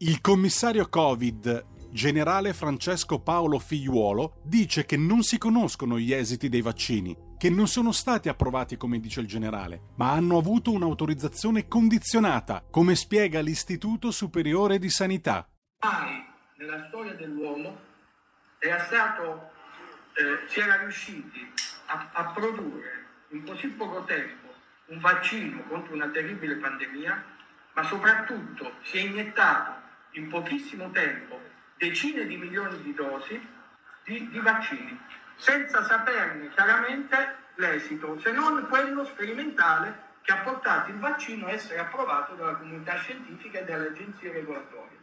Il commissario Covid, generale Francesco Paolo Figliuolo, dice che non si conoscono gli esiti dei vaccini, che non sono stati approvati come dice il generale, ma hanno avuto un'autorizzazione condizionata, come spiega l'Istituto Superiore di Sanità. Mai nella storia dell'uomo era stato, eh, si era riusciti a, a produrre in così poco tempo un vaccino contro una terribile pandemia, ma soprattutto si è iniettato in pochissimo tempo decine di milioni di dosi di, di vaccini, senza saperne chiaramente l'esito, se non quello sperimentale che ha portato il vaccino a essere approvato dalla comunità scientifica e dalle agenzie regolatorie.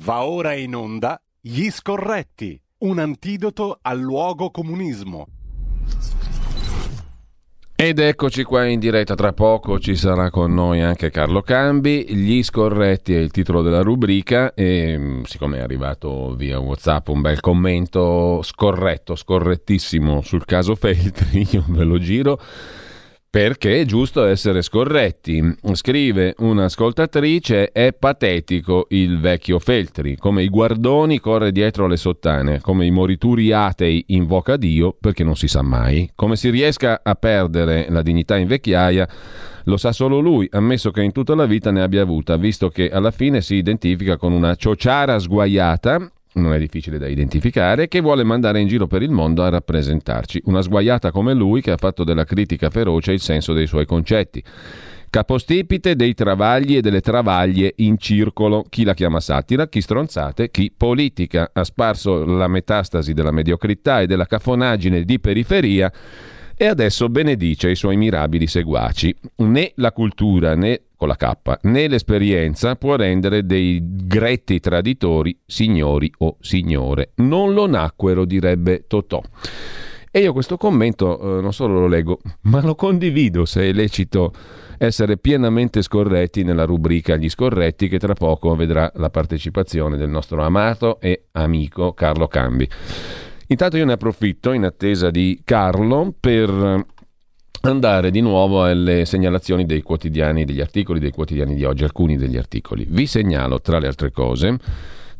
Va ora in onda Gli Scorretti, un antidoto al luogo comunismo. Ed eccoci qua in diretta, tra poco ci sarà con noi anche Carlo Cambi, gli scorretti è il titolo della rubrica e mm, siccome è arrivato via Whatsapp un bel commento scorretto, scorrettissimo sul caso Feltri, io ve lo giro perché è giusto essere scorretti. Scrive un'ascoltatrice: È patetico il vecchio Feltri. Come i guardoni corre dietro alle sottane, come i morituri atei invoca Dio perché non si sa mai. Come si riesca a perdere la dignità in vecchiaia. Lo sa solo lui, ammesso che in tutta la vita ne abbia avuta, visto che alla fine si identifica con una ciociara sguaiata non è difficile da identificare, che vuole mandare in giro per il mondo a rappresentarci. Una sguaiata come lui che ha fatto della critica feroce il senso dei suoi concetti. Capostipite dei travagli e delle travaglie in circolo, chi la chiama satira, chi stronzate, chi politica. Ha sparso la metastasi della mediocrità e della cafonaggine di periferia e adesso benedice i suoi mirabili seguaci. Né la cultura né con la K, né l'esperienza può rendere dei gretti traditori signori o signore. Non lo nacquero, direbbe Totò. E io questo commento eh, non solo lo leggo, ma lo condivido se è lecito essere pienamente scorretti nella rubrica Gli scorretti che tra poco vedrà la partecipazione del nostro amato e amico Carlo Cambi. Intanto io ne approfitto in attesa di Carlo per andare di nuovo alle segnalazioni dei quotidiani, degli articoli dei quotidiani di oggi, alcuni degli articoli. Vi segnalo, tra le altre cose,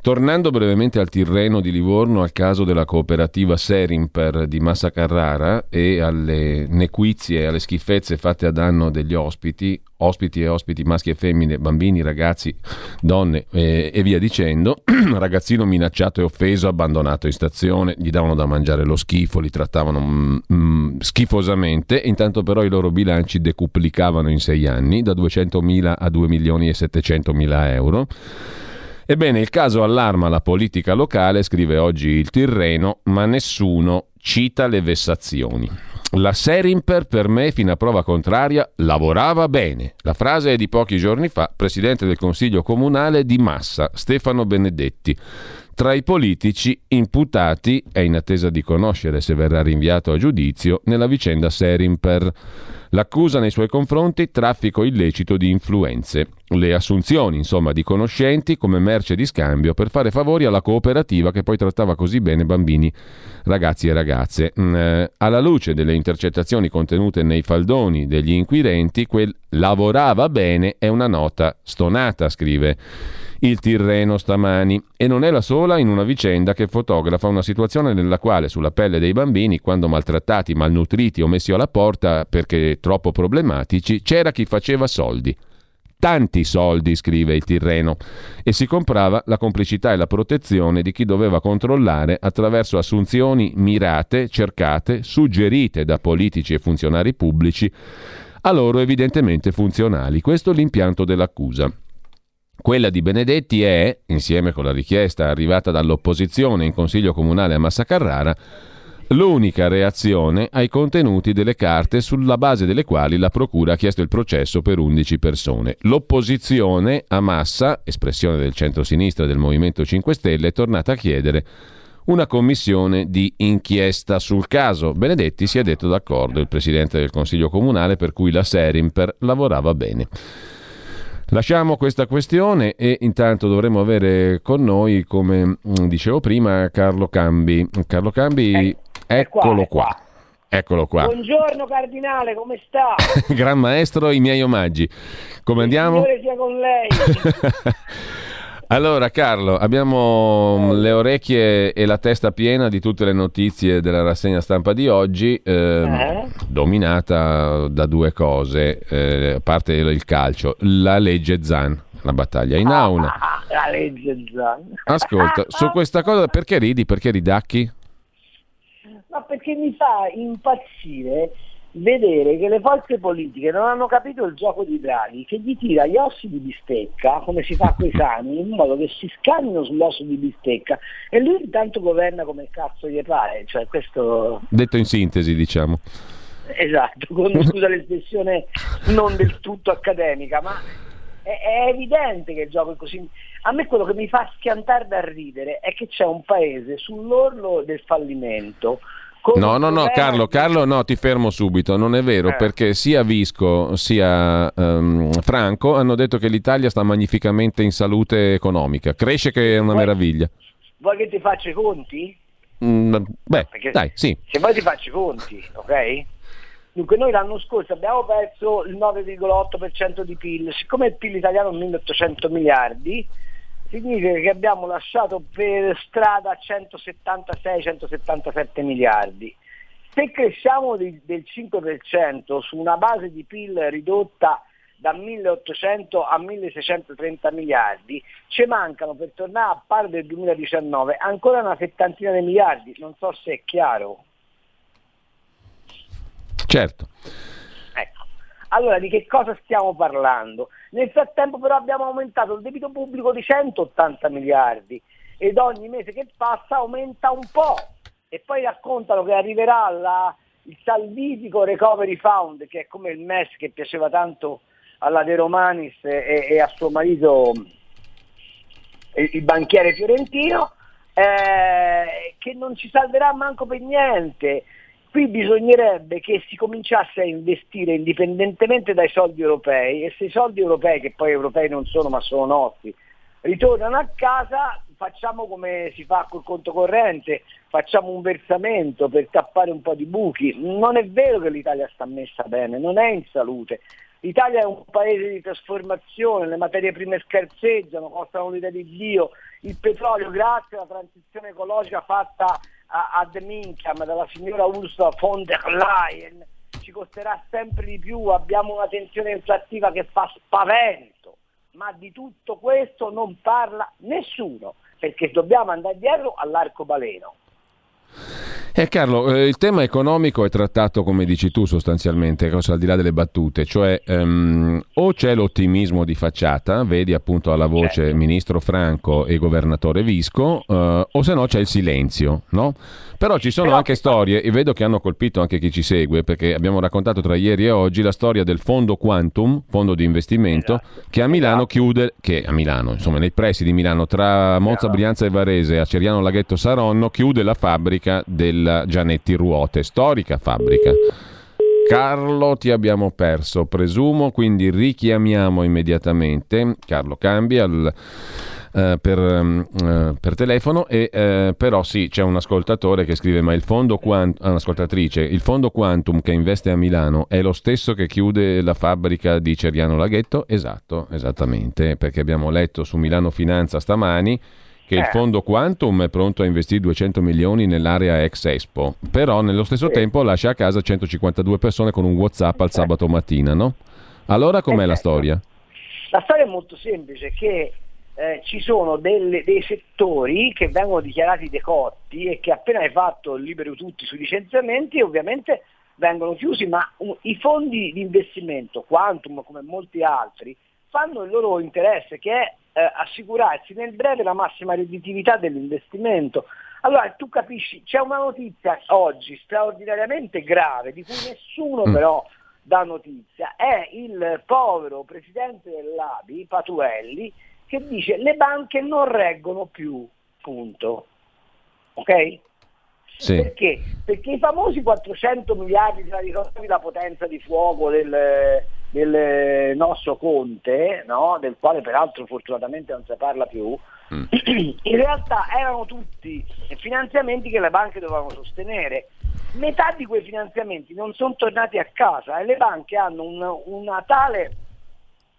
Tornando brevemente al Tirreno di Livorno, al caso della cooperativa Serimper di Massa Carrara e alle nequizie e alle schifezze fatte a danno degli ospiti, ospiti e ospiti maschi e femmine, bambini, ragazzi, donne e, e via dicendo, ragazzino minacciato e offeso, abbandonato in stazione, gli davano da mangiare lo schifo, li trattavano mm, mm, schifosamente, intanto però i loro bilanci decuplicavano in sei anni, da 200.000 a 2 milioni e 700.000 euro. Ebbene, il caso allarma la politica locale, scrive oggi il Tirreno, ma nessuno cita le vessazioni. La Serimper per me, fino a prova contraria, lavorava bene. La frase è di pochi giorni fa, presidente del Consiglio Comunale di Massa, Stefano Benedetti. Tra i politici imputati è in attesa di conoscere se verrà rinviato a giudizio nella vicenda Serimper. L'accusa nei suoi confronti traffico illecito di influenze, le assunzioni insomma di conoscenti come merce di scambio per fare favori alla cooperativa che poi trattava così bene bambini, ragazzi e ragazze. Mm, eh, alla luce delle intercettazioni contenute nei faldoni degli inquirenti, quel lavorava bene è una nota stonata, scrive il Tirreno stamani e non è la sola in una vicenda che fotografa una situazione nella quale sulla pelle dei bambini, quando maltrattati, malnutriti o messi alla porta perché troppo problematici, c'era chi faceva soldi. Tanti soldi, scrive il Tirreno, e si comprava la complicità e la protezione di chi doveva controllare attraverso assunzioni mirate, cercate, suggerite da politici e funzionari pubblici, a loro evidentemente funzionali. Questo è l'impianto dell'accusa. Quella di Benedetti è, insieme con la richiesta arrivata dall'opposizione in Consiglio Comunale a Massa Carrara, l'unica reazione ai contenuti delle carte sulla base delle quali la Procura ha chiesto il processo per 11 persone. L'opposizione a Massa, espressione del centro-sinistra del Movimento 5 Stelle, è tornata a chiedere una commissione di inchiesta sul caso. Benedetti si è detto d'accordo, il presidente del Consiglio Comunale, per cui la Serimper lavorava bene. Lasciamo questa questione e intanto dovremo avere con noi, come dicevo prima, Carlo Cambi. Carlo Cambi, eh, eccolo qua. Eccolo qua. Buongiorno Cardinale, come sta? Gran maestro, i miei omaggi. Come andiamo? Il sia con lei. Allora Carlo, abbiamo le orecchie e la testa piena di tutte le notizie della rassegna stampa di oggi, ehm, eh? dominata da due cose, eh, a parte il calcio, la legge Zan, la battaglia in aula. Ah, la legge Zan. Ascolta, su questa cosa perché ridi, perché ridacchi? Perché mi fa impazzire vedere che le forze politiche non hanno capito il gioco di Draghi, che gli tira gli ossi di bistecca, come si fa con i sani, in modo che si scannino sull'osso di bistecca e lui intanto governa come cazzo gli pare. Cioè, questo... Detto in sintesi, diciamo. Esatto, con scusa l'espressione non del tutto accademica, ma è, è, evidente che il gioco è così. A me quello che mi fa schiantare da ridere è che c'è un paese sull'orlo del fallimento No, no, no, Carlo, Carlo, no, ti fermo subito. Non è vero, eh. perché sia Visco sia um, Franco hanno detto che l'Italia sta magnificamente in salute economica. Cresce che è una vuoi, meraviglia. Vuoi che ti faccia i conti? Mm, beh, perché dai, sì. Se vuoi ti faccio i conti, ok? Dunque noi l'anno scorso abbiamo perso il 9,8% di PIL, siccome il PIL italiano è 1800 miliardi, significa che abbiamo lasciato per strada 176-177 miliardi. Se cresciamo di, del 5% su una base di PIL ridotta da 1800 a 1630 miliardi, ci mancano per tornare a pari del 2019 ancora una settantina di miliardi, non so se è chiaro. Certo. Allora di che cosa stiamo parlando? Nel frattempo però abbiamo aumentato il debito pubblico di 180 miliardi ed ogni mese che passa aumenta un po' e poi raccontano che arriverà la, il salvifico recovery fund che è come il MES che piaceva tanto alla De Romanis e, e a suo marito il banchiere fiorentino eh, che non ci salverà manco per niente Qui bisognerebbe che si cominciasse a investire indipendentemente dai soldi europei e se i soldi europei, che poi europei non sono ma sono nostri, ritornano a casa, facciamo come si fa col conto corrente, facciamo un versamento per tappare un po' di buchi. Non è vero che l'Italia sta messa bene, non è in salute. L'Italia è un paese di trasformazione, le materie prime scarseggiano, costano l'idea di Dio, il petrolio grazie alla transizione ecologica fatta a, The Mincham dalla signora Ursula von der Leyen ci costerà sempre di più, abbiamo una tensione inflattiva che fa spavento, ma di tutto questo non parla nessuno, perché dobbiamo andare dietro all'arcobaleno. Eh Carlo, eh, il tema economico è trattato come dici tu sostanzialmente, al di là delle battute, cioè um, o c'è l'ottimismo di facciata, vedi appunto alla voce certo. ministro Franco e governatore Visco, uh, o se no c'è il silenzio, no? Però ci sono Però... anche storie, e vedo che hanno colpito anche chi ci segue, perché abbiamo raccontato tra ieri e oggi la storia del fondo Quantum, fondo di investimento, esatto. che a Milano esatto. chiude, che a Milano, insomma nei pressi di Milano, tra Monza, esatto. Brianza e Varese, a Ceriano Laghetto Saronno, chiude la fabbrica della Gianetti Ruote, storica fabbrica. Carlo, ti abbiamo perso, presumo, quindi richiamiamo immediatamente Carlo Cambi al eh, per, eh, per, telefono e eh, però sì c'è un ascoltatore che scrive ma il fondo quantum, un'ascoltatrice il fondo quantum che investe a Milano è lo stesso che chiude la fabbrica di Ceriano Laghetto esatto esattamente perché abbiamo letto su Milano Finanza stamani che il eh. fondo Quantum è pronto a investire 200 milioni nell'area ex Expo, però nello stesso tempo lascia a casa 152 persone con un WhatsApp al sabato mattina, no? Allora com'è la certo. storia? La storia è molto semplice, che eh, ci sono delle, dei settori che vengono dichiarati decotti e che appena hai fatto il libero tutti sui licenziamenti ovviamente vengono chiusi, ma um, i fondi di investimento, Quantum come molti altri, fanno il loro interesse che è eh, assicurarsi nel breve la massima redditività dell'investimento. Allora tu capisci, c'è una notizia oggi straordinariamente grave di cui nessuno mm. però dà notizia, è il povero presidente dell'ABI, Patuelli, che dice le banche non reggono più, punto. Ok? Sì. Perché? Perché i famosi 400 miliardi, te la ricordi la potenza di fuoco del, del nostro Conte, no? del quale peraltro fortunatamente non si parla più, mm. in realtà erano tutti finanziamenti che le banche dovevano sostenere. Metà di quei finanziamenti non sono tornati a casa e le banche hanno una, una tale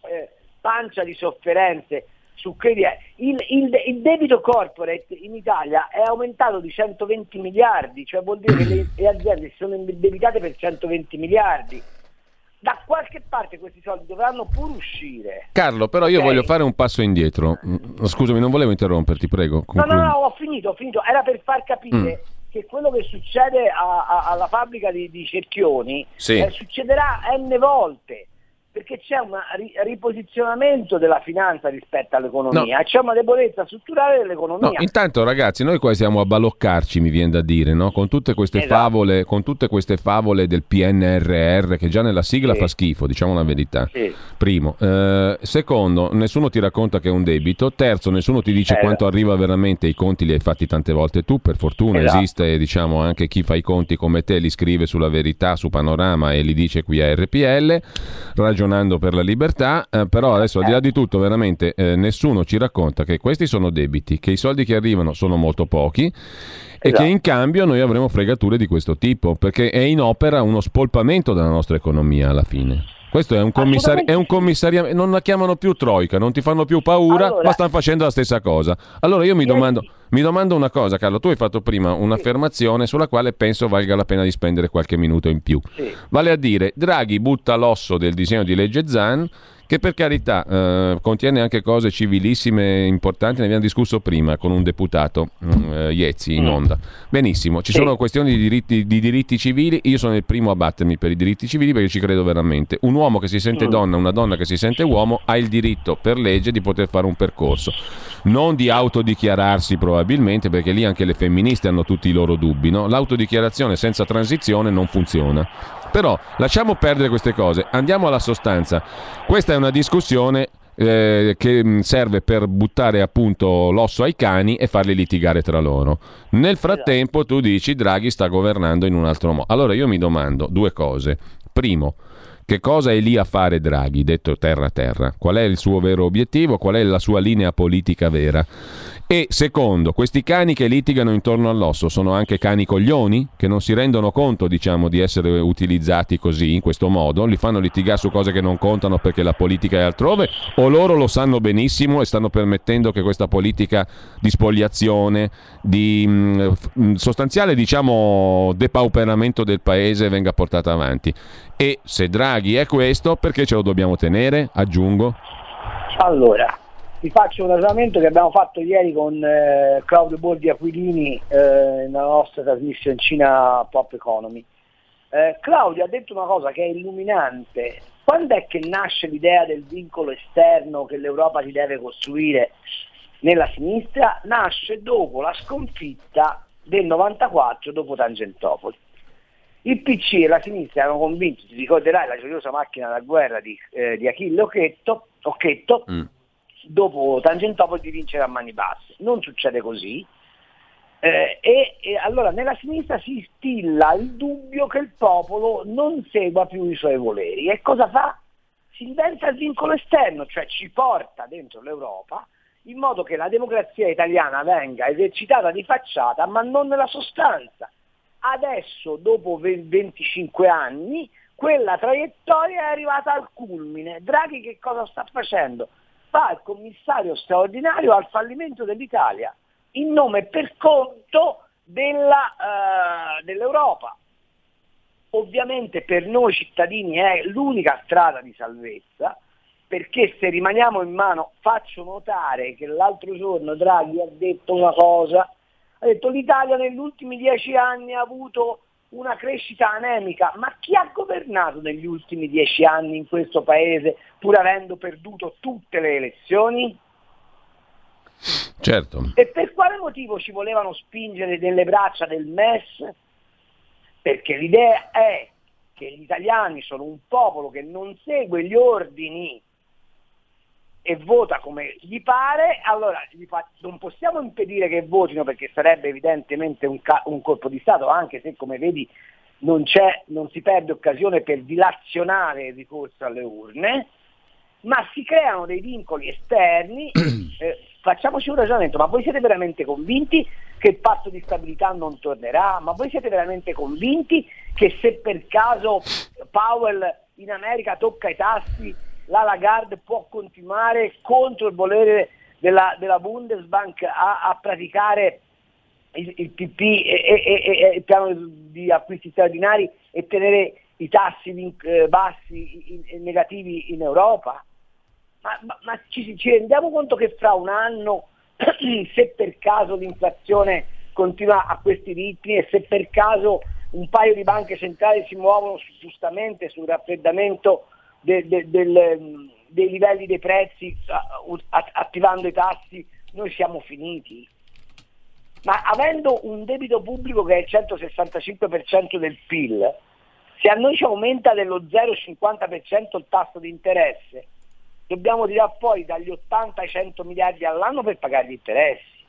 eh, pancia di sofferenze su crediti. Il, il, il, debito corporate in Italia è aumentato di 120 miliardi, cioè vuol dire che le, le aziende si sono indebitate per 120 miliardi da qualche parte questi soldi dovranno pur uscire. Carlo, però io okay. voglio fare un passo indietro. Mm, scusami, non volevo interromperti, prego. Concludi. No, no, no, ho finito, ho finito. Era per far capire mm. che quello che succede a, a, alla fabbrica di, di Cerchioni sì. eh, succederà n volte perché c'è un riposizionamento della finanza rispetto all'economia, no. c'è una debolezza strutturale dell'economia. No, intanto ragazzi, noi qua siamo a baloccarci, mi viene da dire, no? con, tutte queste esatto. favole, con tutte queste favole del PNRR che già nella sigla sì. fa schifo, diciamo la verità. Sì. Primo. Eh, secondo, nessuno ti racconta che è un debito. Terzo, nessuno ti dice eh. quanto arriva veramente, i conti li hai fatti tante volte tu, per fortuna esatto. esiste diciamo, anche chi fa i conti come te, li scrive sulla verità, su Panorama e li dice qui a RPL. Ragion ragionando per la libertà, eh, però adesso al di là di tutto veramente eh, nessuno ci racconta che questi sono debiti, che i soldi che arrivano sono molto pochi e esatto. che in cambio noi avremo fregature di questo tipo, perché è in opera uno spolpamento della nostra economia alla fine. Questo è un, commissari- è un commissariamento, non la chiamano più troica, non ti fanno più paura, allora, ma stanno facendo la stessa cosa. Allora io mi domando, mi domando una cosa, Carlo, tu hai fatto prima un'affermazione sulla quale penso valga la pena di spendere qualche minuto in più. Sì. Vale a dire, Draghi butta l'osso del disegno di legge Zan che per carità eh, contiene anche cose civilissime importanti, ne abbiamo discusso prima con un deputato, mm, eh, Iezzi, in mm. onda. Benissimo, ci sono questioni di diritti, di diritti, civili, io sono il primo a battermi per i diritti civili perché ci credo veramente. Un uomo che si sente mm. donna, una donna che si sente uomo, ha il diritto per legge di poter fare un percorso, non di autodichiararsi probabilmente, perché lì anche le femministe hanno tutti i loro dubbi, no? l'autodichiarazione senza transizione non funziona. Però lasciamo perdere queste cose, andiamo alla sostanza. Questa è una discussione eh, che mm, serve per buttare appunto l'osso ai cani e farli litigare tra loro. Nel frattempo tu dici Draghi sta governando in un altro modo. Allora io mi domando due cose. Primo, che cosa è lì a fare Draghi, detto terra terra? Qual è il suo vero obiettivo? Qual è la sua linea politica vera? E secondo, questi cani che litigano intorno all'osso sono anche cani coglioni che non si rendono conto, diciamo, di essere utilizzati così, in questo modo, li fanno litigare su cose che non contano perché la politica è altrove, o loro lo sanno benissimo e stanno permettendo che questa politica di spoliazione, di mh, mm, sostanziale, diciamo, depauperamento del paese venga portata avanti. E se Draghi è questo, perché ce lo dobbiamo tenere? Aggiungo. Allora, vi faccio un ragionamento che abbiamo fatto ieri con eh, Claudio Bordi Aquilini eh, nella nostra trasmissione Cina Pop Economy. Eh, Claudio ha detto una cosa che è illuminante. Quando è che nasce l'idea del vincolo esterno che l'Europa si deve costruire nella sinistra? Nasce dopo la sconfitta del 94 dopo Tangentopoli. Il PC e la sinistra erano convinti, ti ricorderai la gioiosa macchina da guerra di, eh, di Achille Occhetto, Occhetto mm dopo Tangentopoli di vincere a mani basse. Non succede così. Eh, e, e, allora nella sinistra si stilla il dubbio che il popolo non segua più i suoi voleri. E cosa fa? Si inventa il vincolo esterno, cioè ci porta dentro l'Europa in modo che la democrazia italiana venga esercitata di facciata ma non nella sostanza. Adesso, dopo 25 anni, quella traiettoria è arrivata al culmine. Draghi che cosa sta facendo? Fa il commissario straordinario al fallimento dell'Italia in nome per conto della, uh, dell'Europa. Ovviamente per noi cittadini è l'unica strada di salvezza, perché se rimaniamo in mano, faccio notare che l'altro giorno Draghi ha detto una cosa, ha detto l'Italia negli ultimi dieci anni ha avuto una crescita anemica, ma chi ha governato negli ultimi dieci anni in questo paese pur avendo perduto tutte le elezioni? Certo. E per quale motivo ci volevano spingere nelle braccia del MES? Perché l'idea è che gli italiani sono un popolo che non segue gli ordini e vota come gli pare, allora non possiamo impedire che votino perché sarebbe evidentemente un, ca- un colpo di Stato, anche se come vedi non, non, si perde occasione per dilazionare il ricorso alle urne, ma si creano dei vincoli esterni, eh, facciamoci un ragionamento, ma voi siete veramente convinti che il patto di stabilità non tornerà? Ma voi siete veramente convinti che se per caso Powell in America tocca i tassi, la Lagarde può continuare contro il volere della, della Bundesbank a, a praticare il, il PP e, e, e, il piano di acquisti straordinari e tenere i tassi eh, bassi, in, negativi in Europa? Ma, ma, ma ci, ci, rendiamo conto che fra un anno, se per caso l'inflazione continua a questi ritmi e se per caso un paio di banche centrali si muovono giustamente sul raffreddamento de, de, del, dei livelli dei prezzi attivando i tassi, noi siamo finiti. Ma avendo un debito pubblico che è il 165% del PIL, se a noi ci aumenta dello 0,50% il tasso di interesse, dobbiamo tirare fuori dagli 80 ai 100 miliardi all'anno per pagare gli interessi.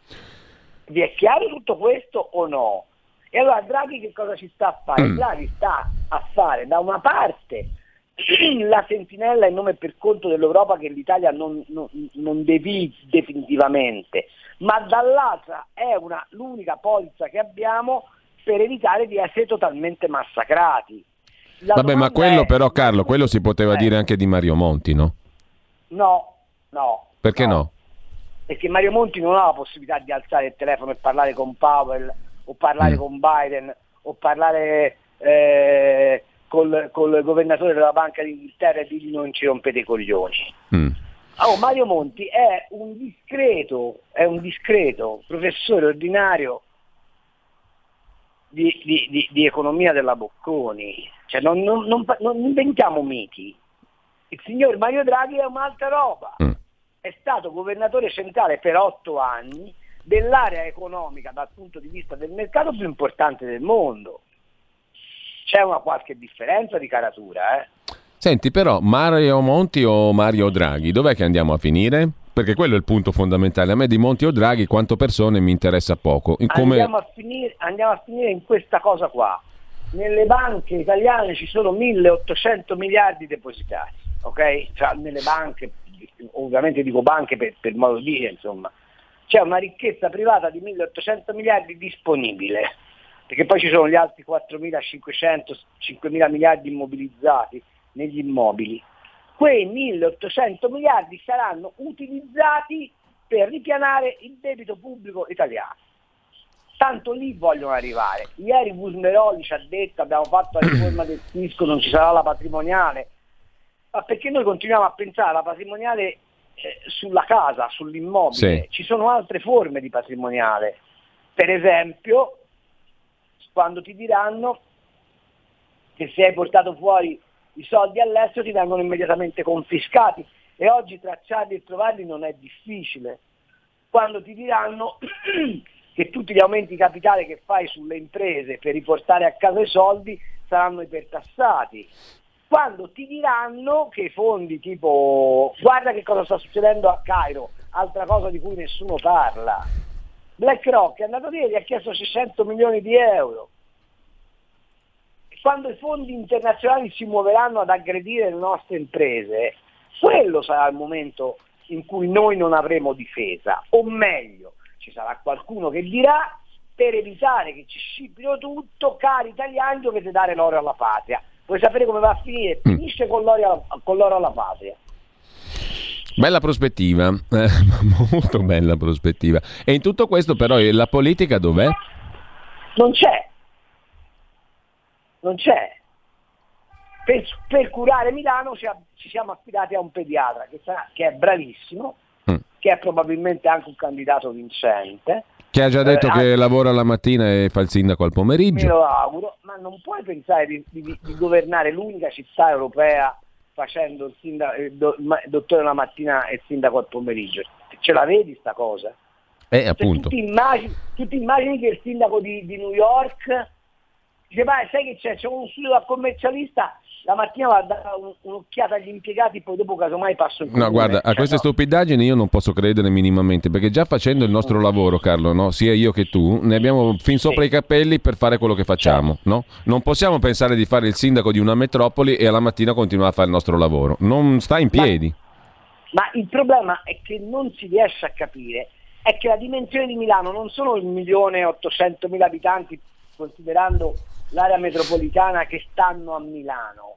Vi è chiaro tutto questo o no? E allora Draghi che cosa ci sta a fare? Mm. Draghi sta a fare da una parte la sentinella in nome e per conto dell'Europa che l'Italia non, non, non devi definitivamente, ma dall'altra è una, l'unica polizza che abbiamo per evitare di essere totalmente massacrati. La Vabbè, ma quello è, però Carlo, quello si poteva eh. dire anche di Mario Monti, no? No, no. Perché no? no? Perché Mario Monti non ha la possibilità di alzare il telefono e parlare con Powell o parlare mm. con Biden o parlare eh, col, col, governatore della Banca d'Inghilterra e dirgli non ci rompete i coglioni. Mm. Oh, Mario Monti è un discreto, è un discreto professore ordinario di, di, di, di economia della Bocconi. Cioè, non, non, non, non, inventiamo miti. Il signor Mario Draghi è un'altra roba. Mm. È stato governatore centrale per otto anni dell'area economica dal punto di vista del mercato più importante del mondo. C'è una qualche differenza di caratura, eh? Senti, però, Mario Monti o Mario Draghi, dov'è che andiamo a finire? Perché quello è il punto fondamentale. A me di Monti o Draghi, quanto persone mi interessa poco. Come... Andiamo, a finire, andiamo a finire in questa cosa qua. Nelle banche italiane ci sono 1800 miliardi depositati, ok? Cioè, nelle banche, ovviamente dico banche per, per modo di dire, insomma c'è una ricchezza privata di 1800 miliardi disponibile, perché poi ci sono gli altri 4500, 5000 miliardi immobilizzati negli immobili. Quei 1800 miliardi saranno utilizzati per ripianare il debito pubblico italiano. Tanto lì vogliono arrivare. Ieri Busmeroli ci ha detto abbiamo fatto la riforma del fisco, non ci sarà la patrimoniale, ma perché noi continuiamo a pensare alla patrimoniale eh, sulla casa, sull'immobile. Sì. Ci sono altre forme di patrimoniale. Per esempio, quando ti diranno che se hai portato fuori i soldi all'estero ti vengono immediatamente confiscati e oggi tracciarli e trovarli non è difficile. Quando ti diranno che tutti gli aumenti di capitale che fai sulle imprese per riportare a casa i soldi saranno ipertassati quando ti diranno che i fondi tipo guarda che cosa sta succedendo a Cairo, altra cosa di cui nessuno parla. BlackRock è andato lì e gli ha chiesto 600 milioni di euro. Quando i fondi internazionali si muoveranno ad aggredire le nostre imprese, quello sarà il momento in cui noi non avremo difesa, o meglio, ci sarà qualcuno che dirà per evitare che ci scipino tutto, cari italiani dovete dare l'oro alla patria. Vuoi sapere come va a finire? Mm. Finisce con l'oro, con l'oro alla patria. Bella prospettiva, eh, molto bella prospettiva. E in tutto questo però la politica dov'è? Non c'è. Non c'è. Per, per curare Milano ci, ci, siamo affidati a un pediatra che, sarà, che è bravissimo, mm. che è probabilmente anche un candidato vincente che ha già detto eh, che lavora la mattina e fa il sindaco al pomeriggio. Me lo auguro, ma non puoi pensare di, di, di governare l'unica città europea facendo il, sindaco, il, il dottore la mattina e il sindaco al pomeriggio. Ce la vedi sta cosa? Eh, cioè, appunto. Tu, ti immagini, tu, ti immagini, che il sindaco di, di New York dice, ma sai che c'è? C'è uno studio da commercialista la mattina va a dare un'occhiata agli impiegati, poi dopo casomai passo in comune. No, guarda, a cioè, queste no. stupidaggini io non posso credere minimamente, perché già facendo il nostro lavoro, Carlo, no? sia io che tu, ne abbiamo fin sopra sì. i capelli per fare quello che facciamo. Certo. No? Non possiamo pensare di fare il sindaco di una metropoli e alla mattina continuare a fare il nostro lavoro. Non sta in piedi. Ma Ma il problema è che non si riesce a capire è che la dimensione di Milano non sono il milione e 800 mila abitanti, considerando l'area metropolitana che stanno a Milano,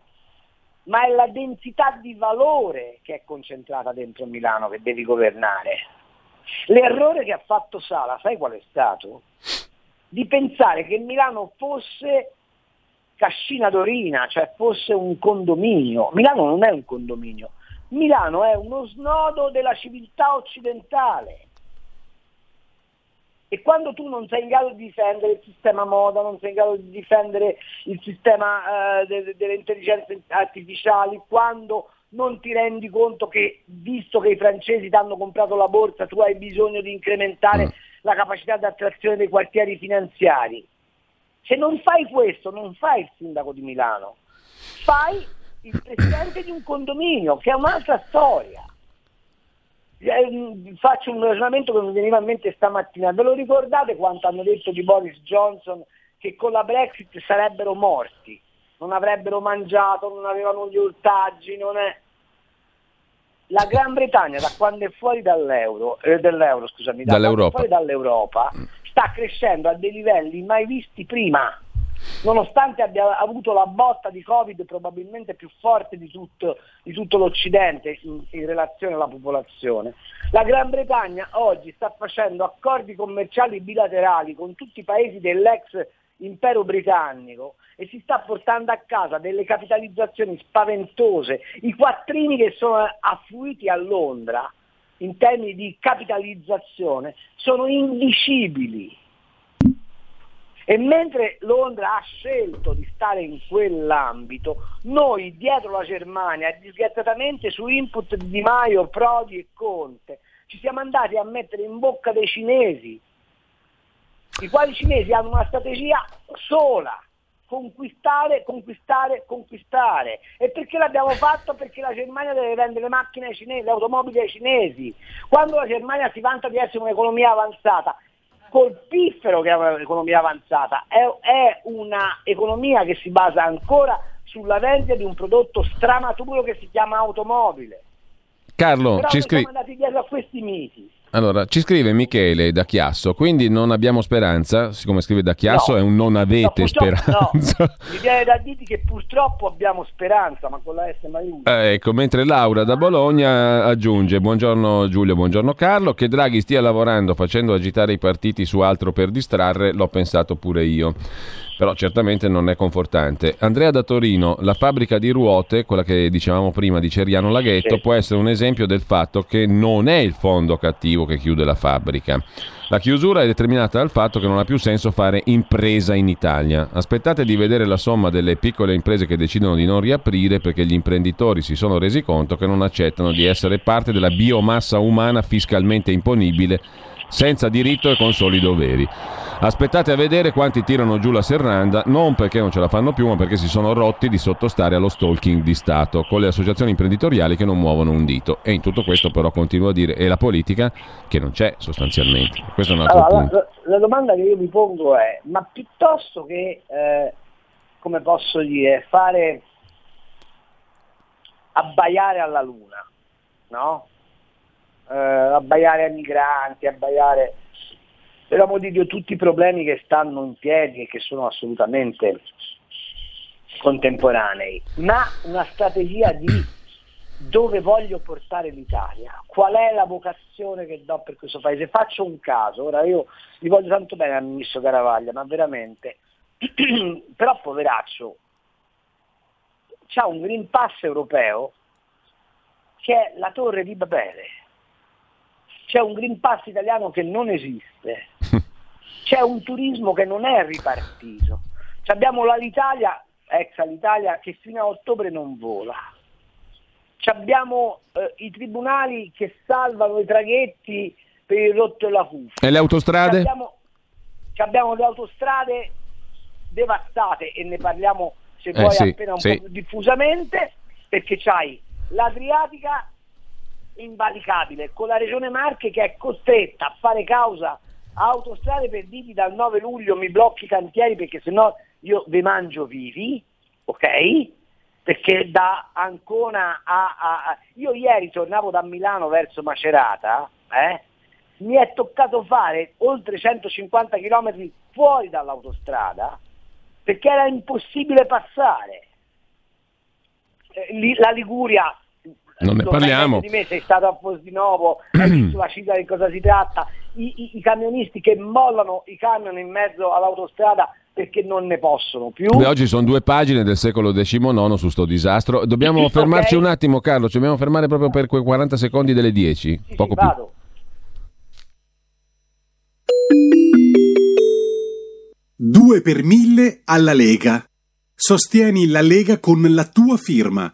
ma è la densità di valore che è concentrata dentro Milano che devi governare. L'errore che ha fatto Sala, sai qual è stato? Di pensare che Milano fosse Cascina Dorina, cioè fosse un condominio. Milano non è un condominio, Milano è uno snodo della civiltà occidentale. E quando tu non sei in grado di difendere il sistema moda, non sei in grado di difendere il sistema eh, de- delle intelligenze artificiali, quando non ti rendi conto che, visto che i francesi ti hanno comprato la borsa, tu hai bisogno di incrementare mm. la capacità di attrazione dei quartieri finanziari. Se non fai questo, non fai il sindaco di Milano, fai il presidente di un condominio, che è un'altra storia. Eh, faccio un ragionamento che mi veniva in mente stamattina. Ve lo ricordate quanto hanno detto di Boris Johnson che con la Brexit sarebbero morti? Non avrebbero mangiato, non avevano gli ortaggi, non è... La Gran Bretagna da quando è fuori dall'euro, eh, dall'euro scusami, da fuori dall'Europa sta crescendo a dei livelli mai visti prima nonostante abbia avuto la botta di Covid probabilmente più forte di tutto, di tutto l'Occidente in, in, relazione alla popolazione, la Gran Bretagna oggi sta facendo accordi commerciali bilaterali con tutti i paesi dell'ex impero britannico e si sta portando a casa delle capitalizzazioni spaventose, i quattrini che sono affluiti a Londra in termini di capitalizzazione sono indicibili e mentre Londra ha scelto di stare in quell'ambito, noi dietro la Germania, disgraziatamente su input di Maio, Prodi e Conte, ci siamo andati a mettere in bocca dei cinesi, i quali cinesi hanno una strategia sola, conquistare, conquistare, conquistare. E perché l'abbiamo fatto? Perché la Germania deve vendere le macchine ai cinesi, le automobili ai cinesi. Quando la Germania si vanta di essere un'economia avanzata, colpifero che è un'economia avanzata, è, è un'economia che si basa ancora sulla vendita di un prodotto stramaturo che si chiama automobile. Carlo, Però ci scrivi... siamo andati dietro a questi miti. Allora, ci scrive Michele da Chiasso, quindi non abbiamo speranza, siccome scrive da Chiasso no. è un non avete no, speranza. No. Mi viene da dirti che purtroppo abbiamo speranza, ma con la S maiuscola. Eh, ecco, mentre Laura da Bologna aggiunge, buongiorno Giulio, buongiorno Carlo, che Draghi stia lavorando facendo agitare i partiti su altro per distrarre, l'ho pensato pure io però certamente non è confortante. Andrea da Torino, la fabbrica di ruote, quella che dicevamo prima di Ceriano Laghetto, sì. può essere un esempio del fatto che non è il fondo cattivo che chiude la fabbrica. La chiusura è determinata dal fatto che non ha più senso fare impresa in Italia. Aspettate di vedere la somma delle piccole imprese che decidono di non riaprire perché gli imprenditori si sono resi conto che non accettano di essere parte della biomassa umana fiscalmente imponibile senza diritto e con soli doveri. Aspettate a vedere quanti tirano giù la serranda, non perché non ce la fanno più, ma perché si sono rotti di sottostare allo stalking di Stato, con le associazioni imprenditoriali che non muovono un dito. E in tutto questo però continuo a dire, e la politica che non c'è sostanzialmente. Questo è un altro allora, punto. La, la, domanda che io mi pongo è, ma piuttosto che, eh, come posso dire, fare abbaiare alla luna, no? Eh, abbaiare ai migranti, abbaiare per amor di Dio tutti i problemi che stanno in piedi e che sono assolutamente contemporanei, ma una strategia di dove voglio portare l'Italia, qual è la vocazione che do per questo paese. Faccio un caso, ora io vi voglio tanto bene al ministro Caravaglia, ma veramente, però poveraccio, c'ha un Green Pass europeo che è la torre di Babele c'è un Green Pass italiano che non esiste, c'è un turismo che non è ripartito, abbiamo l'Alitalia, ex Alitalia, che fino a ottobre non vola, abbiamo eh, i tribunali che salvano i traghetti per il rotto e la cuffia. E le autostrade? Abbiamo, abbiamo le autostrade devastate e ne parliamo se eh, vuoi sì, appena un sì. po' più diffusamente, perché c'hai l'Adriatica invalicabile, con la regione Marche che è costretta a fare causa a autostrade per dirgli dal 9 luglio mi blocchi i cantieri perché sennò io vi mangio vivi, ok? perché da Ancona a, a, Io ieri tornavo da Milano verso Macerata, eh, mi è toccato fare oltre 150 km fuori dall'autostrada perché era impossibile passare. Eh, la Liguria non ne parliamo. Di me, sei stato a Fosdinovo, hai visto la città di cosa si tratta, I, i, i, camionisti che mollano i camion in mezzo all'autostrada perché non ne possono più. Beh, oggi sono due pagine del secolo XIX su sto disastro. Dobbiamo sì, fermarci okay. un attimo, Carlo, ci dobbiamo fermare proprio per quei 40 secondi delle 10. Sì, Poco sì, più. 2 per 1000 alla Lega. Sostieni la Lega con la tua firma.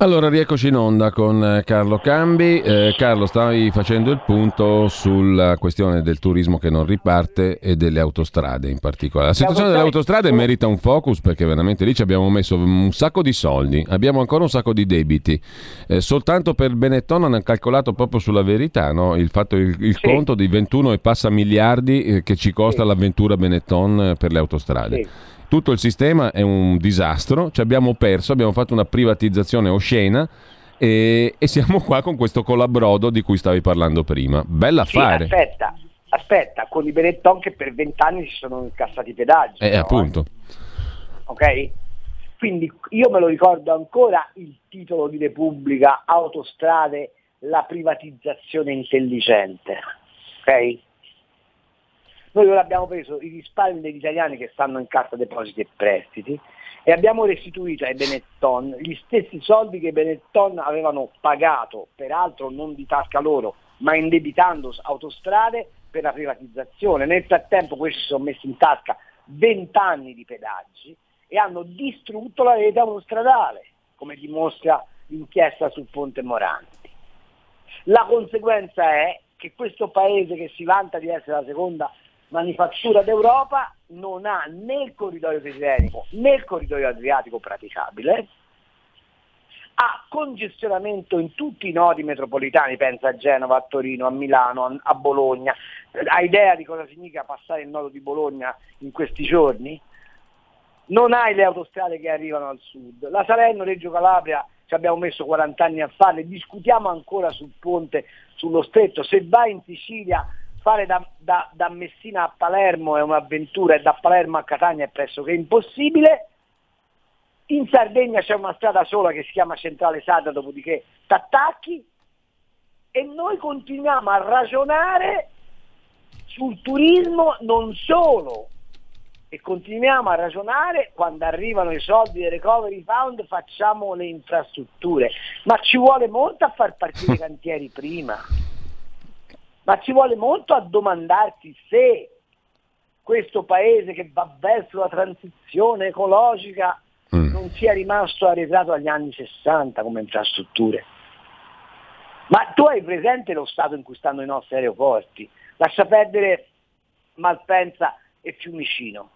Allora, rieccoci in onda con eh, Carlo Cambi. Eh, Carlo, stavi facendo il punto sulla questione del turismo che non riparte e delle autostrade in particolare. La situazione delle autostrade merita un focus perché veramente lì ci abbiamo messo un sacco di soldi, abbiamo ancora un sacco di debiti. Eh, soltanto per Benetton hanno calcolato proprio sulla verità no? il, fatto, il, il sì. conto di 21 e passa miliardi eh, che ci costa sì. l'avventura Benetton eh, per le autostrade. Sì tutto il sistema è un disastro, ci abbiamo perso, abbiamo fatto una privatizzazione oscena e, e siamo qua con questo colabrodo di cui stavi parlando prima. Bella affare. Sì, aspetta, aspetta, con i Benetton che per vent'anni si sono incassati i pedaggi. Eh, no? appunto. Ok? Quindi io me lo ricordo ancora il titolo di Repubblica, Autostrade, la privatizzazione intelligente. Ok? Noi ora abbiamo preso i risparmi degli italiani che stanno in cassa depositi e prestiti e abbiamo restituito ai Benetton gli stessi soldi che i Benetton avevano pagato, peraltro non di tasca loro, ma indebitando autostrade per la privatizzazione. Nel frattempo questi si sono messi in tasca 20 anni di pedaggi e hanno distrutto la rete autostradale, come dimostra l'inchiesta sul Ponte Moranti. La conseguenza è che questo paese che si vanta di essere la seconda manifattura d'Europa non ha né il corridoio tirrenico né il corridoio adriatico praticabile, ha congestionamento in tutti i nodi metropolitani, pensa a Genova, a Torino, a Milano, a Bologna, ha idea di cosa significa passare il nodo di Bologna in questi giorni? Non hai le autostrade che arrivano al sud. La Salerno-Reggio Calabria ci abbiamo messo 40 anni a farle, discutiamo ancora sul ponte, sullo stretto, se vai in Sicilia fare da, da, da, Messina a Palermo è un'avventura e da Palermo a Catania è pressoché impossibile. In Sardegna c'è una strada sola che si chiama Centrale Sada, dopodiché t'attacchi e noi continuiamo a ragionare sul turismo non solo e continuiamo a ragionare quando arrivano i soldi del recovery fund facciamo le infrastrutture ma ci vuole molto a far partire i cantieri prima ma ci vuole molto a domandarsi se questo paese che va verso la transizione ecologica mm. non sia rimasto arretrato agli anni 60 come infrastrutture. Ma tu hai presente lo stato in cui stanno i nostri aeroporti? Lascia perdere Malpensa e Fiumicino.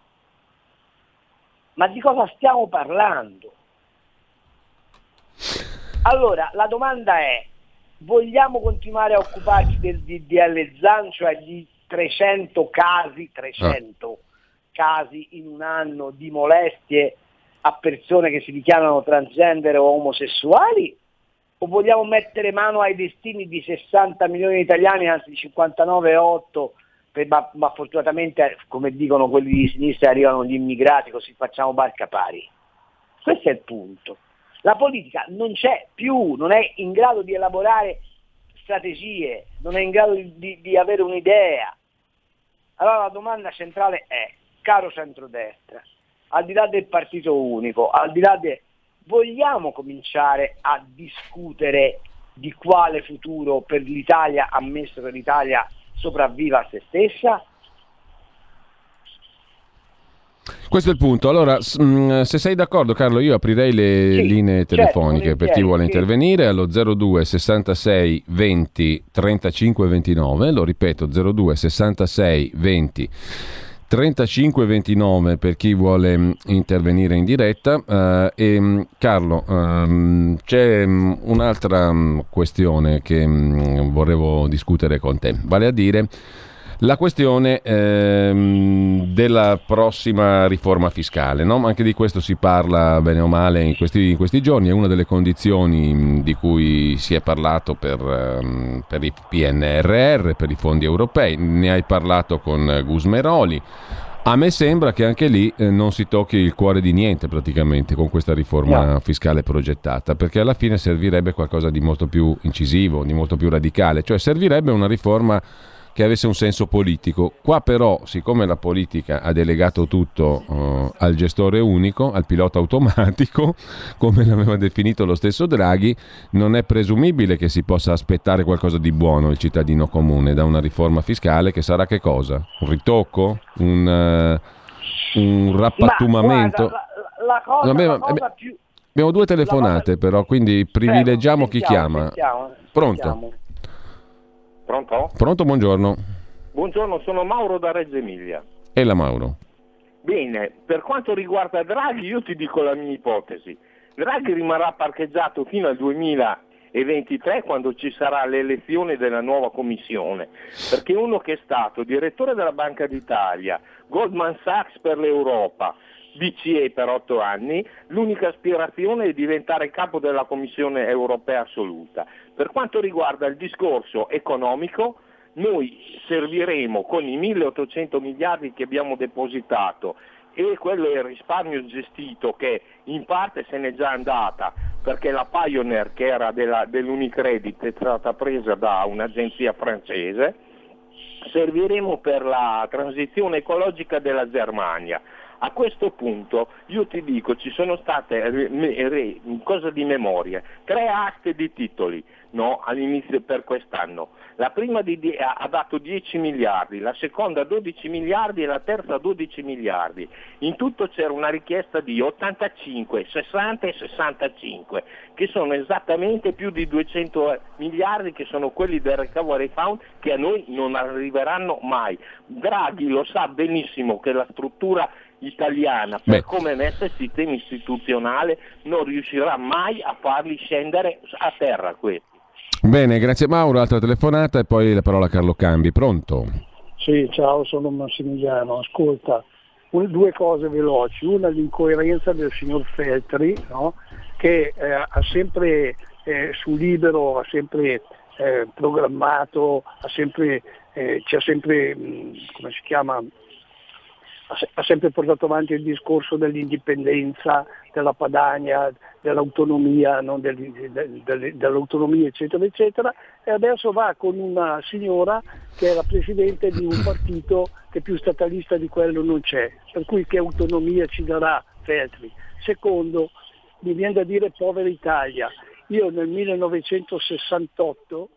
Ma di cosa stiamo parlando? Allora, la domanda è, vogliamo continuare a occuparci del DDL ZAN, cioè di 300 casi, 300 ah. casi in un anno di molestie a persone che si dichiarano transgender o omosessuali? O vogliamo mettere mano ai destini di 60 milioni di italiani, anzi di 59,8, ma, ma fortunatamente, come dicono quelli di sinistra, arrivano gli immigrati, così facciamo barca pari? Questo è il punto. La politica non c'è più, non è in grado di elaborare strategie, non è in grado di, di avere un'idea. Allora la domanda centrale è, caro centrodestra, al di là del partito unico, al di là del... vogliamo cominciare a discutere di quale futuro per l'Italia, ammesso che l'Italia sopravviva a se stessa? Questo è il punto. Allora, mm, se sei d'accordo, Carlo, io aprirei le sì, linee certo, telefoniche certo, per chi vuole sì. intervenire allo 02 66 20 35 29. Lo ripeto, 02 66 20 35 29 per chi vuole mm, intervenire in diretta. E mm, Carlo, um, c'è un'altra questione che volevo discutere con te, vale a dire la questione ehm, della prossima riforma fiscale. No? Anche di questo si parla bene o male in questi, in questi giorni, è una delle condizioni di cui si è parlato per, ehm, per, i PNRR, per i fondi europei. Ne hai parlato con Gusmeroli. A me sembra che anche lì eh, non si tocchi il cuore di niente praticamente con questa riforma no. fiscale progettata, perché alla fine servirebbe qualcosa di molto più incisivo, di molto più radicale, cioè servirebbe una riforma che avesse un senso politico. Qua però, siccome la politica ha delegato tutto uh, al gestore unico, al pilota automatico, come l'aveva definito lo stesso Draghi, non è presumibile che si possa aspettare qualcosa di buono il cittadino comune da una riforma fiscale che sarà che cosa? Un ritocco? Un, uh, un rappattumamento? Guarda, la, la, cosa, abbiamo, la cosa più... abbiamo due telefonate però, quindi privilegiamo chi chiama. Sentiamo, Pronto? Sentiamo. Pronto? Pronto, buongiorno. Buongiorno, sono Mauro da Reggio Emilia. E la Mauro? Bene, per quanto riguarda Draghi io ti dico la mia ipotesi. Draghi rimarrà parcheggiato fino al 2023 quando ci sarà l'elezione della nuova commissione, perché uno che è stato direttore della Banca d'Italia, Goldman Sachs per l'Europa, BCE per otto anni, l'unica aspirazione è diventare capo della Commissione europea assoluta. Per quanto riguarda il discorso economico, noi serviremo con i 1800 miliardi che abbiamo depositato e quello è il risparmio gestito che in parte se n'è già andata perché la Pioneer che era della, dell'Unicredit è stata presa da un'agenzia francese, serviremo per la transizione ecologica della Germania. A questo punto io ti dico, ci sono state, cosa di memoria, tre aste di titoli no, all'inizio per quest'anno. La prima di, ha dato 10 miliardi, la seconda 12 miliardi e la terza 12 miliardi. In tutto c'era una richiesta di 85, 60 e 65, che sono esattamente più di 200 miliardi che sono quelli del Recovery Fund che a noi non arriveranno mai. Draghi lo sa benissimo che la struttura italiana, per Beh. come è messa il sistema istituzionale, non riuscirà mai a farli scendere a terra questi. Bene, grazie Mauro, altra telefonata e poi la parola a Carlo Cambi. Pronto? Sì, ciao, sono Massimiliano. Ascolta, due cose veloci. Una l'incoerenza del signor Feltri, no? che eh, ha sempre eh, su libero, ha sempre eh, programmato, ha sempre, eh, ci ha sempre, mh, mm, come si chiama, ha sempre portato avanti il discorso dell'indipendenza, della Padania, dell'autonomia, no? del, del, del, dell'autonomia eccetera eccetera e adesso va con una signora che è la presidente di un partito che più statalista di quello non c'è, per cui che autonomia ci darà Feltri. Secondo, mi viene da dire povera Italia, io nel 1968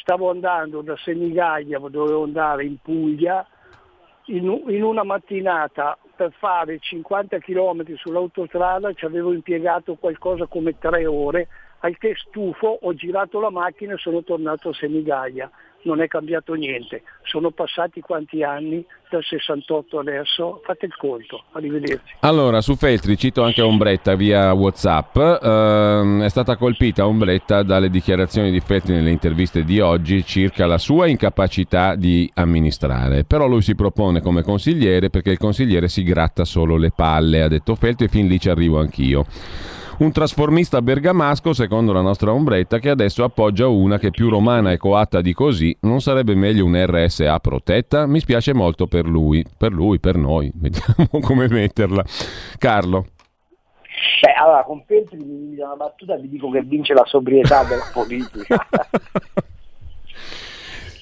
stavo andando da Senigallia, dovevo andare in Puglia, in, in una mattinata per fare 50 km sull'autostrada ci avevo impiegato qualcosa come tre ore, al che stufo ho girato la macchina e sono tornato a Senigallia. Non è cambiato niente. Sono passati quanti anni dal 68 adesso? Fate il conto, arrivederci. Allora, su Feltri cito anche Ombretta via Whatsapp. Uh, è stata colpita Ombretta dalle dichiarazioni di Feltri nelle interviste di oggi circa la sua incapacità di amministrare. Però lui si propone come consigliere perché il consigliere si gratta solo le palle, ha detto Feltri, e fin lì ci arrivo anch'io un trasformista bergamasco, secondo la nostra ombretta, che adesso appoggia una che più romana e coatta di così. Non sarebbe meglio un RSA protetta? Mi spiace molto per lui, per lui, per noi. Vediamo come metterla. Carlo. Beh, allora, con Feltri mi invita una battuta vi dico che vince la sobrietà della politica.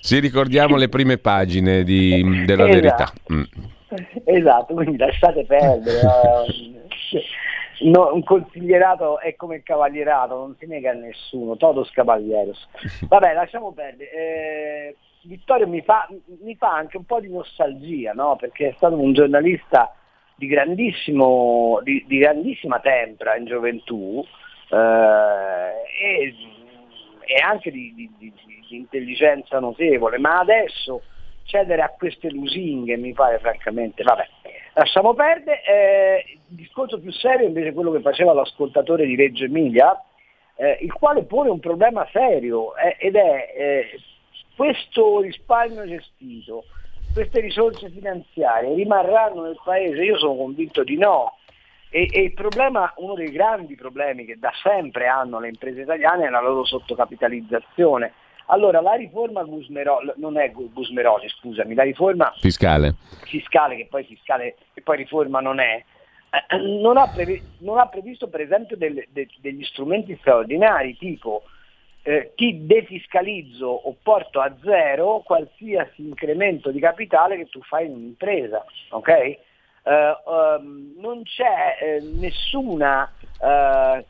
Sì, ricordiamo le prime pagine di, della esatto. verità. Mm. Esatto, quindi lasciate perdere. No, un consiglierato è come il cavalierato, non si nega a nessuno, todos caballeros. Vabbè, lasciamo perdere. Eh, Vittorio mi fa, mi fa, anche un po' di nostalgia, no? perché è stato un giornalista di, grandissimo, di, di grandissima tempra in gioventù eh, e, e, anche di, di, intelligenza notevole, ma adesso cedere a queste lusinghe mi pare francamente, vabbè, lasciamo perdere. Eh, discorso più serio invece è quello che faceva l'ascoltatore di Reggio Emilia, eh, il quale pone un problema serio eh, ed è eh, questo risparmio gestito, queste risorse finanziarie rimarranno nel paese? Io sono convinto di no. E, e, il problema, uno dei grandi problemi che da sempre hanno le imprese italiane è la loro sottocapitalizzazione. Allora, la riforma Gusmeroli, non è Gusmeroli, scusami, la riforma fiscale, fiscale che poi fiscale che poi riforma non è, non, ha previ- non, ha previsto per esempio del, de- degli strumenti straordinari tipo eh, ti defiscalizzo o porto a zero qualsiasi incremento di capitale che tu fai in un'impresa, ok? Uh, um, non c'è eh, nessuna uh,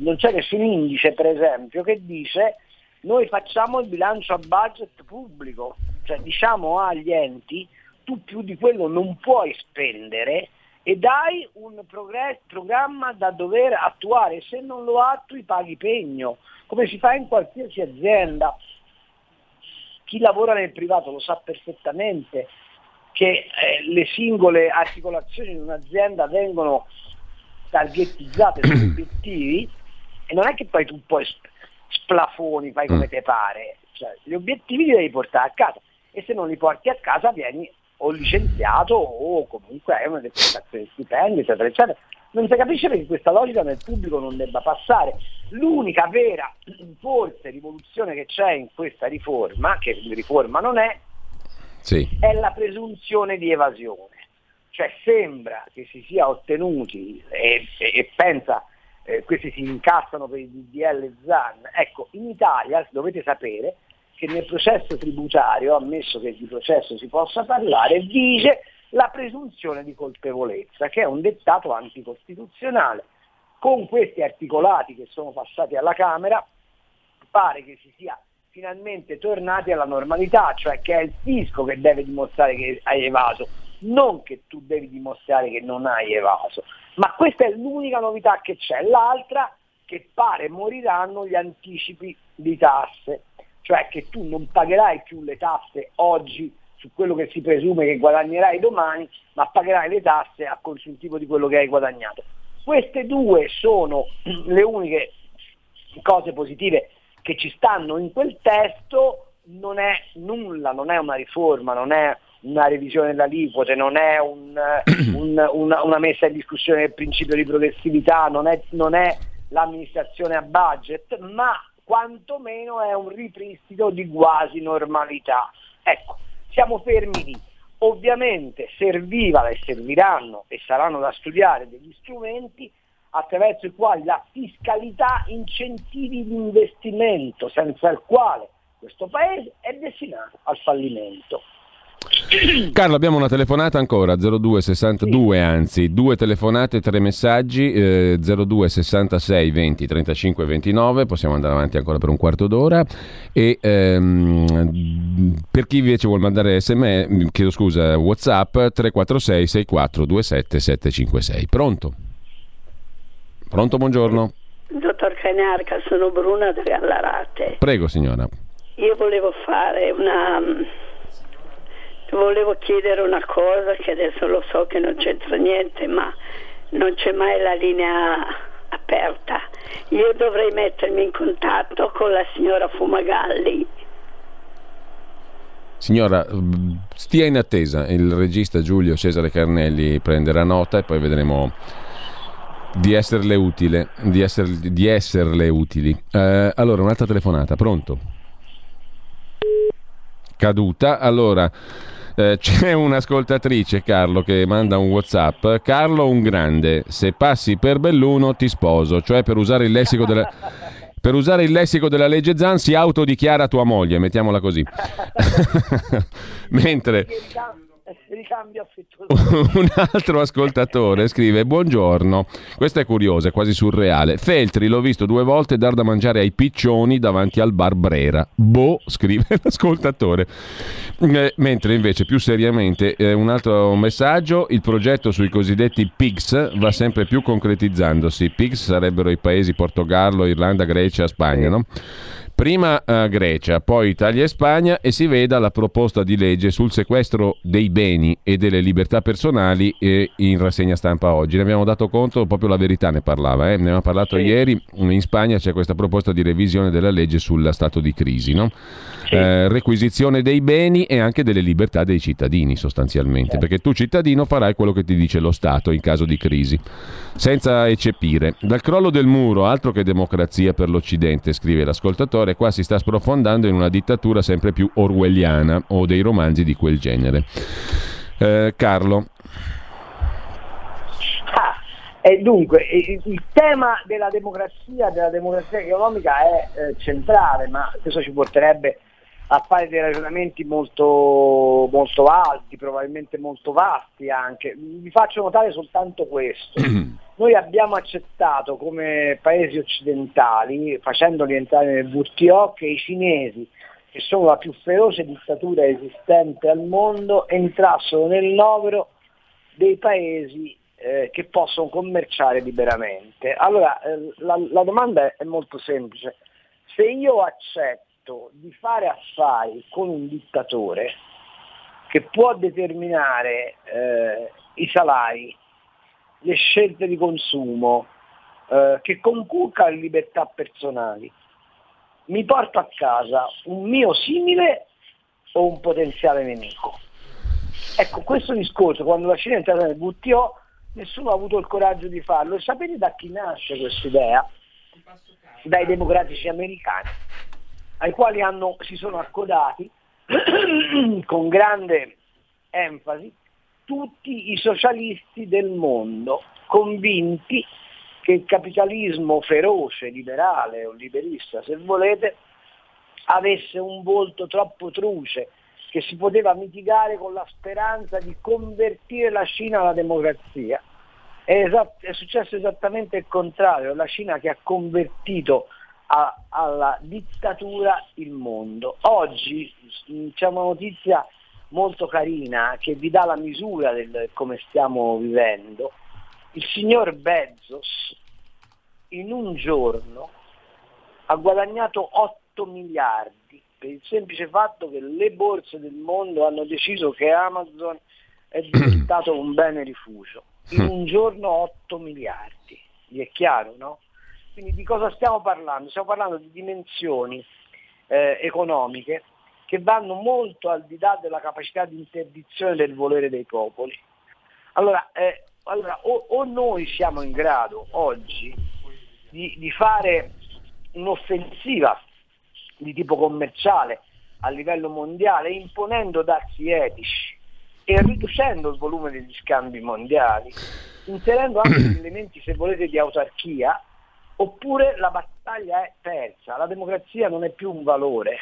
non c'è nessun indice per esempio che dice noi facciamo il bilancio a budget pubblico, cioè diciamo agli enti tu più di quello non puoi spendere e dai un progress- programma da dover attuare, se non lo attui paghi pegno, come si fa in qualsiasi azienda. Chi lavora nel privato lo sa perfettamente che eh, le singole articolazioni di un'azienda vengono targetizzate sugli obiettivi e non è che poi tu puoi splafoni, fai come mm. te pare. Cioè, gli obiettivi li devi portare a casa e se non li porti a casa vieni o licenziato o comunque hai una deportazione di stipendi, eccetera, eccetera. Non si capisce perché questa logica nel pubblico non debba passare. L'unica vera, forse, rivoluzione che c'è in questa riforma, che riforma non è, sì. è la presunzione di evasione. Cioè sembra che si sia ottenuti e, e, e pensa eh, questi si incassano per il DDL ZAN. Ecco, in Italia dovete sapere che nel processo tributario, ammesso che di processo si possa parlare, vige la presunzione di colpevolezza, che è un dettato anticostituzionale. Con questi articolati che sono passati alla Camera pare che si sia finalmente tornati alla normalità, cioè che è il fisco che deve dimostrare che hai evaso, non che tu devi dimostrare che non hai evaso. Ma questa è l'unica novità che c'è. L'altra che pare moriranno gli anticipi di tasse, cioè che tu non pagherai più le tasse oggi su quello che si presume che guadagnerai domani, ma pagherai le tasse a consuntivo di quello che hai guadagnato. Queste due sono le uniche cose positive che ci stanno in quel testo, non è nulla, non è una riforma, non è una revisione delle aliquote, non è un, un, una, una, messa in discussione del principio di progressività, non è, non è l'amministrazione a budget, ma quantomeno è un ripristino di quasi normalità. Ecco, siamo fermi lì. Ovviamente serviva e serviranno e saranno da studiare degli strumenti attraverso i quali la fiscalità incentivi l'investimento, senza il quale questo Paese è destinato al fallimento. Carlo, abbiamo una telefonata ancora, 0262 sì. anzi, due telefonate, tre messaggi, eh, 02 66 20 35 29, possiamo andare avanti ancora per un quarto d'ora e ehm, per chi invece vuole mandare sms, chiedo scusa, Whatsapp 346 64 27 756. Pronto? Pronto, buongiorno. Dottor Cagnarca, sono Bruna da Gallarate. Prego signora. io volevo fare una... Volevo chiedere una cosa che adesso lo so che non c'entra niente, ma non c'è mai la linea aperta. Io dovrei mettermi in contatto con la signora Fumagalli. Signora, stia in attesa, il regista Giulio Cesare Carnelli prenderà nota e poi vedremo di esserle utile, di, esser, di esserle utili. Eh, allora, un'altra telefonata, pronto? Caduta. Allora, eh, c'è un'ascoltatrice, Carlo, che manda un WhatsApp. Carlo, un grande. Se passi per Belluno, ti sposo. Cioè, per usare il lessico della. Per usare il lessico della legge Zan si autodichiara tua moglie, mettiamola così. Mentre ricambio affettuoso. Un altro ascoltatore scrive: Buongiorno, questa è curiosa, è quasi surreale. Feltri l'ho visto due volte dar da mangiare ai piccioni davanti al bar Brera. Boh, scrive l'ascoltatore. Eh, mentre invece, più seriamente, eh, un altro messaggio: il progetto sui cosiddetti PIGS va sempre più concretizzandosi. PIGS sarebbero i paesi Portogallo, Irlanda, Grecia, Spagna, no? Prima eh, Grecia, poi Italia e Spagna e si veda la proposta di legge sul sequestro dei beni e delle libertà personali eh, in rassegna stampa oggi. Ne abbiamo dato conto, proprio la verità ne parlava, eh? ne abbiamo parlato sì. ieri, in Spagna c'è questa proposta di revisione della legge sul stato di crisi, no? sì. Eh, requisizione dei beni e anche delle libertà dei cittadini sostanzialmente, sì. perché tu cittadino farai quello che ti dice lo Stato in caso di crisi, senza eccepire. Dal crollo del muro, altro che democrazia per l'Occidente, scrive l'ascoltatore, particolare qua si sta sprofondando in una dittatura sempre più orwelliana o dei romanzi di quel genere. Eh, Carlo. Ah, e dunque, il tema della democrazia, della democrazia economica è eh, centrale, ma questo ci porterebbe a fare dei ragionamenti molto, molto alti, probabilmente molto vasti anche. Vi faccio notare soltanto questo. Noi abbiamo accettato come paesi occidentali, facendoli entrare nel WTO, che i cinesi, che sono la più feroce dittatura esistente al mondo, entrassero nel novero dei paesi eh, che possono commerciare liberamente. Allora, eh, la, la domanda è molto semplice. Se io accetto di fare affari con un dittatore che può determinare eh, i salari, le scelte di consumo, eh, che conculca le libertà personali, mi porto a casa un mio simile o un potenziale nemico. Ecco, questo discorso, quando la Cina è entrata nel WTO, nessuno ha avuto il coraggio di farlo. E sapete da chi nasce questa idea? Dai democratici americani ai quali hanno, si sono accodati con grande enfasi tutti i socialisti del mondo, convinti che il capitalismo feroce, liberale o liberista, se volete, avesse un volto troppo truce, che si poteva mitigare con la speranza di convertire la Cina alla democrazia. È, esatt- è successo esattamente il contrario, la Cina che ha convertito a, alla dittatura il mondo. Oggi c'è una notizia molto carina che vi dà la misura del come stiamo vivendo. Il signor Bezos in un giorno ha guadagnato 8 miliardi per il semplice fatto che le borse del mondo hanno deciso che Amazon è diventato un bene rifugio. In un giorno 8 miliardi. Vi è chiaro, no? Quindi di cosa stiamo parlando? Stiamo parlando di dimensioni eh, economiche che vanno molto al di là della capacità di interdizione del volere dei popoli. Allora, eh, allora o, o, noi siamo in grado oggi di, di fare un'offensiva di tipo commerciale a livello mondiale, imponendo dazi etici e riducendo il volume degli scambi mondiali, inserendo anche degli elementi, se volete, di autarchia, oppure la battaglia è persa, la democrazia non è più un valore,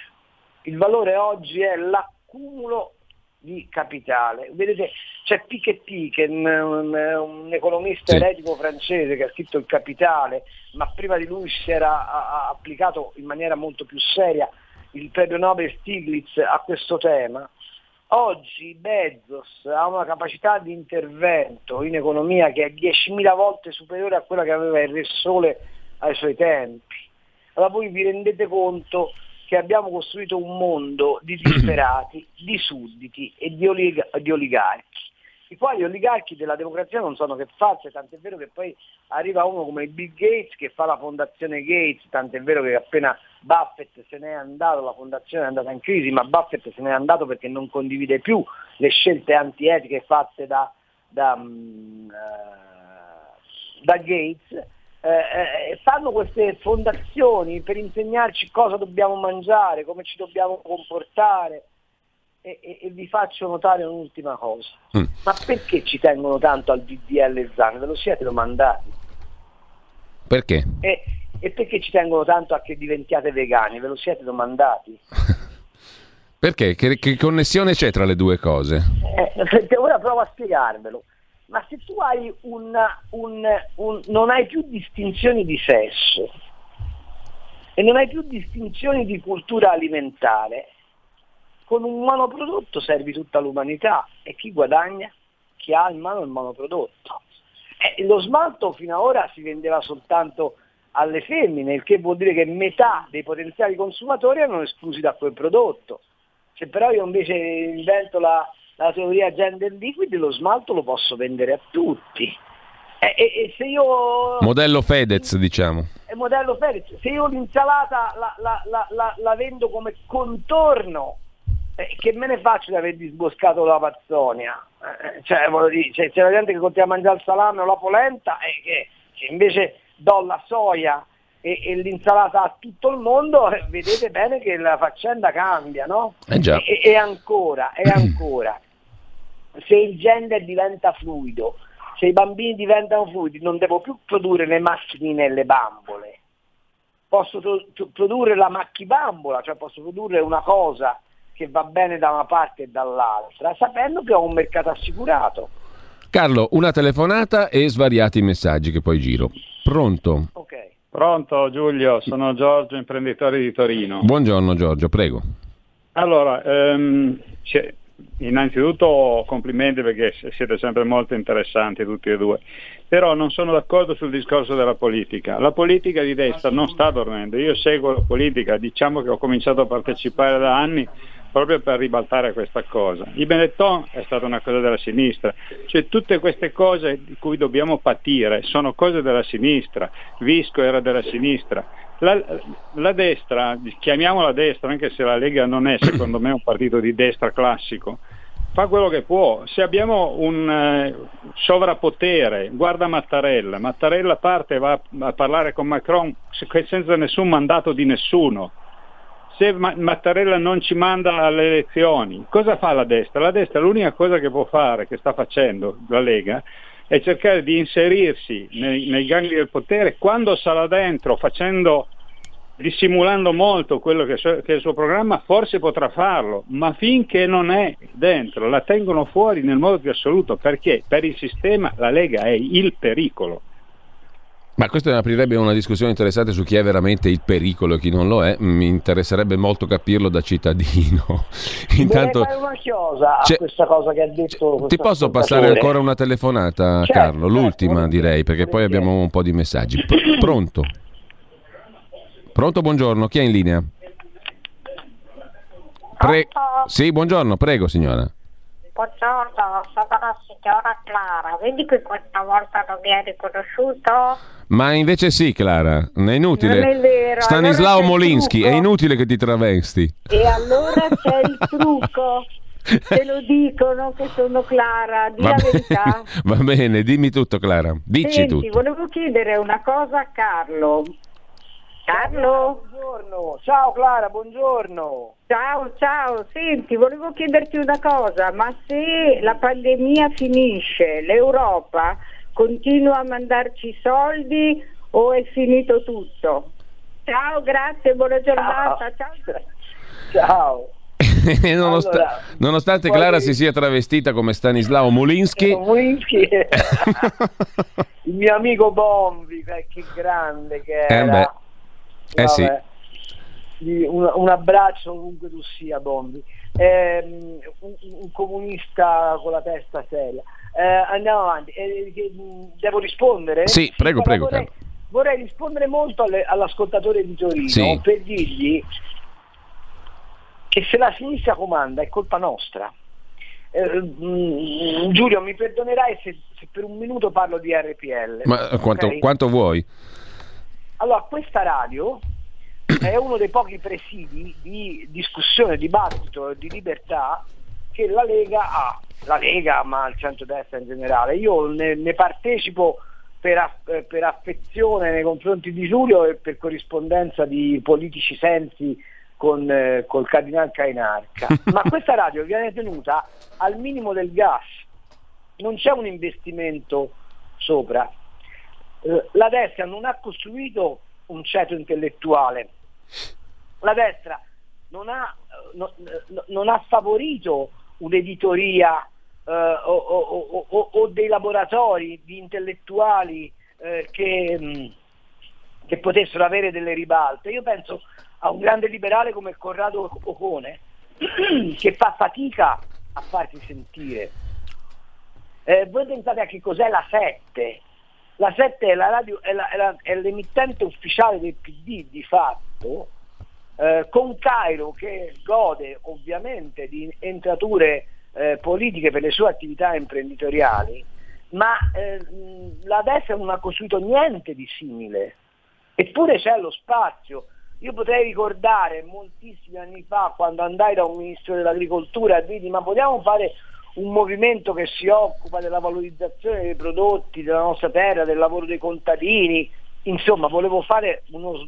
il valore oggi è l'accumulo di capitale. Vedete, c'è Piketty, che è un, economista sì. eretico francese che ha scritto Il Capitale, ma prima di lui si era a applicato in maniera molto più seria il premio Nobel Stiglitz a questo tema. Oggi Bezos ha una capacità di intervento in economia che è 10.000 volte superiore a quella che aveva il Re Sole ai suoi tempi. Allora voi vi rendete conto che abbiamo costruito un mondo di disperati, di sudditi e di, olig- di oligarchi. I quali oligarchi della democrazia non sono che false, tant'è vero che poi arriva uno come Bill Gates che fa la fondazione Gates, tant'è vero che appena Buffett se n'è andato, la fondazione è andata in crisi, ma Buffett se n'è andato perché non condivide più le scelte antietiche fatte da, da, um, uh, da Gates eh, eh, fanno queste fondazioni per insegnarci cosa dobbiamo mangiare, come ci dobbiamo comportare. E, e, e vi faccio notare un'ultima cosa. Mm. Ma perché ci tengono tanto al DDL Zan? Ve lo siete domandati? Perché? E, e perché ci tengono tanto a che diventiate vegani? Ve lo siete domandati? perché? Che, che, connessione c'è tra le due cose? Eh, ora provo a spiegarvelo ma se tu hai una, un, un, non hai più distinzioni di sesso e non hai più distinzioni di cultura alimentare, con un monoprodotto servi tutta l'umanità e chi guadagna? Chi ha in mano il monoprodotto. Eh, lo smalto fino ad ora si vendeva soltanto alle femmine, il che vuol dire che metà dei potenziali consumatori erano esclusi da quel prodotto. Se però io invece invento la, la teoria gender liquid, lo smalto lo posso vendere a tutti. E, e, e se io... Modello Fedez, diciamo. È modello Fedez. Se io l'insalata la, la, la, la vendo come contorno, eh, che me ne faccio di aver disboscato la pazzonia? Eh, cioè, dire, cioè, c'è la gente che continua a mangiare il salame o la polenta e che, che invece do la soia e, e, l'insalata a tutto il mondo, eh, vedete bene che la faccenda cambia, no? Eh e, e, ancora, e ancora se il gender diventa fluido, se i bambini diventano fluidi, non devo più produrre le macchinine e le bambole. Posso to- produrre la macchibambola, cioè posso produrre una cosa che va bene da una parte e dall'altra, sapendo che ho un mercato assicurato. Carlo, una telefonata e svariati messaggi che poi giro. Pronto? Ok. Pronto Giulio, sono Giorgio, imprenditore di Torino. Buongiorno Giorgio, prego. Allora, ehm, innanzitutto complimenti perché siete sempre molto interessanti tutti e due, però non sono d'accordo sul discorso della politica. La politica di destra non sta dormendo, io seguo la politica, diciamo che ho cominciato a partecipare da anni proprio per ribaltare questa cosa. I Benetton è stata una cosa della sinistra, cioè tutte queste cose di cui dobbiamo patire sono cose della sinistra, Visco era della sinistra, la, la, destra, chiamiamola destra, anche se la Lega non è secondo me un partito di destra classico, fa quello che può. Se abbiamo un eh, sovrappotere, guarda Mattarella, Mattarella parte e va a parlare con Macron senza nessun mandato di nessuno. Se Mattarella non ci manda alle elezioni, cosa fa la destra? La destra l'unica cosa che può fare, che sta facendo la Lega, è cercare di inserirsi nei, nei gangli del potere quando sarà dentro facendo dissimulando molto quello che, che, è il suo programma, forse potrà farlo, ma finché non è dentro, la tengono fuori nel modo più assoluto, perché per il sistema la Lega è il pericolo. Ma questo aprirebbe una discussione interessante su chi è veramente il pericolo e chi non lo è. Mi interesserebbe molto capirlo da cittadino. Intanto fare una chiosa a questa cosa che ha detto. Ti posso passare ancora una telefonata, certo, Carlo? L'ultima certo, direi, perché poi abbiamo un po' di messaggi. Pr- pronto? Pronto, buongiorno. Chi è in linea? Pre- sì, buongiorno, prego signora. Buongiorno, sono la signora Clara. Vedi che questa volta non mi hai riconosciuto? Ma invece sì, Clara, è inutile. Non è vero. Stanislao allora Molinsky, è inutile che ti travesti. E allora c'è il trucco. Te lo dicono che sono Clara, di la verità. Va bene, dimmi tutto Clara, dici Senti, tutto. volevo chiedere una cosa a Carlo. Carlo? Buongiorno, ciao Clara, buongiorno. Ciao, ciao, senti, volevo chiederti una cosa, ma se la pandemia finisce, l'Europa continua a mandarci soldi o è finito tutto? Ciao, grazie, buona giornata. Ciao. Ciao. Nonost- allora, nonostante Clara si sia travestita come Stanislao Molinsky il mio amico Bombi, che grande che era. Eh eh sì. Un, un, abbraccio ovunque tu sia, Bombi. Eh, un, un, comunista con la testa seria. Eh, andiamo avanti. Eh, devo rispondere? Sì, prego, prego. Vorrei, vorrei rispondere molto alle, all'ascoltatore di Torino sì. per dirgli che se la sinistra comanda è colpa nostra. Eh, mm, Giulio, mi perdonerai se, se, per un minuto parlo di RPL. Ma quanto, okay? quanto vuoi? Allora, questa radio è uno dei pochi presidi di discussione, dibattito e di libertà che la Lega ha, la Lega ma il centro-destra in generale. Io ne, ne partecipo per, aff- per, affezione nei confronti di Giulio e per corrispondenza di politici sensi con eh, col Cardinal Cainarca. Ma questa radio viene tenuta al minimo del gas, non c'è un investimento sopra. Eh, la destra non ha costruito un ceto intellettuale, la destra non ha, no, no, non ha favorito un'editoria eh, o, o, o, o, dei laboratori di intellettuali eh, che, mh, mm, che, potessero avere delle ribalte. Io penso a un grande liberale come Corrado Ocone che fa fatica a farsi sentire. Eh, voi pensate a che cos'è la 7? La 7 è, la radio, è, la, è, la, è l'emittente ufficiale del PD di fatto, eh, con Cairo che gode ovviamente di entrature eh, politiche per le sue attività imprenditoriali, ma eh, la destra non ha costruito niente di simile, eppure c'è lo spazio. Io potrei ricordare moltissimi anni fa quando andai da un ministro dell'agricoltura e vidi ma vogliamo fare un movimento che si occupa della valorizzazione dei prodotti della nostra terra, del lavoro dei contadini, insomma volevo fare uno,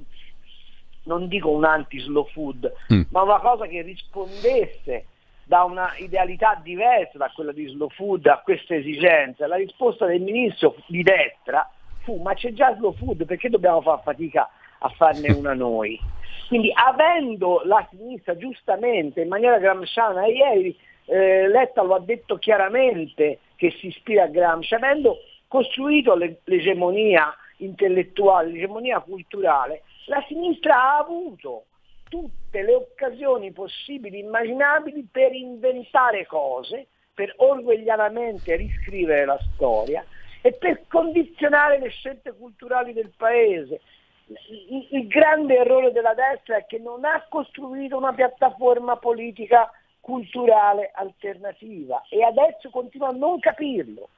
non dico un anti-slow food, mm. ma una cosa che rispondesse da una idealità diversa da quella di slow food a queste esigenze. La risposta del ministro di destra fu ma c'è già slow food, perché dobbiamo fare fatica a farne una noi? Quindi avendo la sinistra giustamente in maniera gramsciana, ieri eh, Letta lo ha detto chiaramente che si ispira a Gramsci, avendo costruito le, l'egemonia intellettuale, l'egemonia culturale, la sinistra ha avuto tutte le occasioni possibili, immaginabili per inventare cose, per orgoglianamente riscrivere la storia e per condizionare le scelte culturali del paese. Il, il grande errore della destra è che non ha costruito una piattaforma politica culturale alternativa e adesso continua a non capirlo,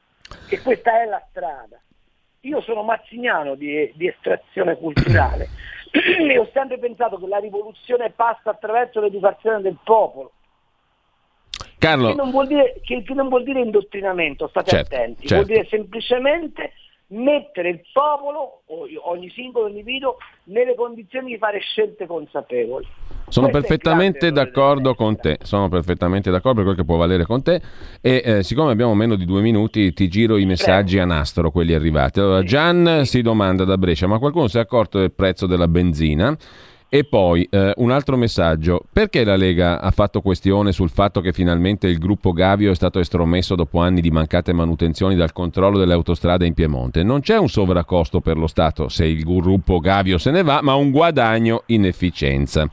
che questa è la strada. Io sono mazziniano di, di estrazione culturale e ho sempre pensato che la rivoluzione passa attraverso l'educazione del popolo. Carlo. Che non vuol dire, che, non vuol dire indottrinamento, state certo, attenti, certo. vuol dire semplicemente mettere il popolo, ogni singolo individuo, nelle condizioni di fare scelte consapevoli. Sono perfettamente d'accordo con te, sono perfettamente d'accordo per quel che può valere con te e eh, siccome abbiamo meno di due minuti ti giro i messaggi Prego. a nastro, quelli arrivati. Allora, Gian si domanda da Brescia, ma qualcuno si è accorto del prezzo della benzina? E poi eh, un altro messaggio, perché la Lega ha fatto questione sul fatto che finalmente il gruppo Gavio è stato estromesso dopo anni di mancate manutenzioni dal controllo delle autostrade in Piemonte? Non c'è un sovraccosto per lo Stato se il gruppo Gavio se ne va, ma un guadagno in efficienza.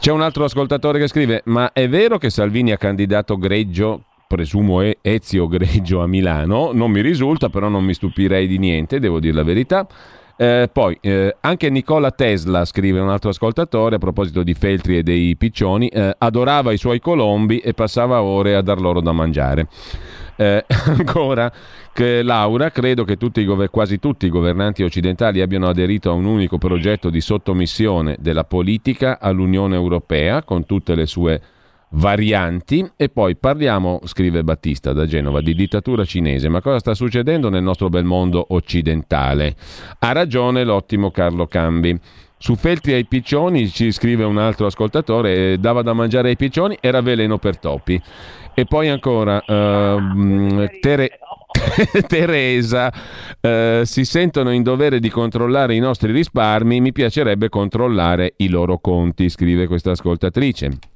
C'è un altro ascoltatore che scrive, ma è vero che Salvini ha candidato Greggio presumo Ezio Greggio a Milano, non mi risulta, però non mi stupirei di niente, devo dire la verità. Eh, poi eh, anche Nicola Tesla, scrive un altro ascoltatore a proposito di Feltri e dei piccioni, eh, adorava i suoi colombi e passava ore a dar loro da mangiare. Eh, ancora che Laura, credo che tutti quasi tutti i governanti occidentali abbiano aderito a un unico progetto di sottomissione della politica all'Unione Europea con tutte le sue varianti e poi parliamo, scrive Battista da Genova, di dittatura cinese, ma cosa sta succedendo nel nostro bel mondo occidentale? Ha ragione l'ottimo Carlo Cambi. Su Feltri ai piccioni ci scrive un altro ascoltatore, eh, dava da mangiare ai piccioni, era veleno per topi. E poi ancora, uh, Tere- Teresa, uh, si sentono in dovere di controllare i nostri risparmi, mi piacerebbe controllare i loro conti, scrive questa ascoltatrice.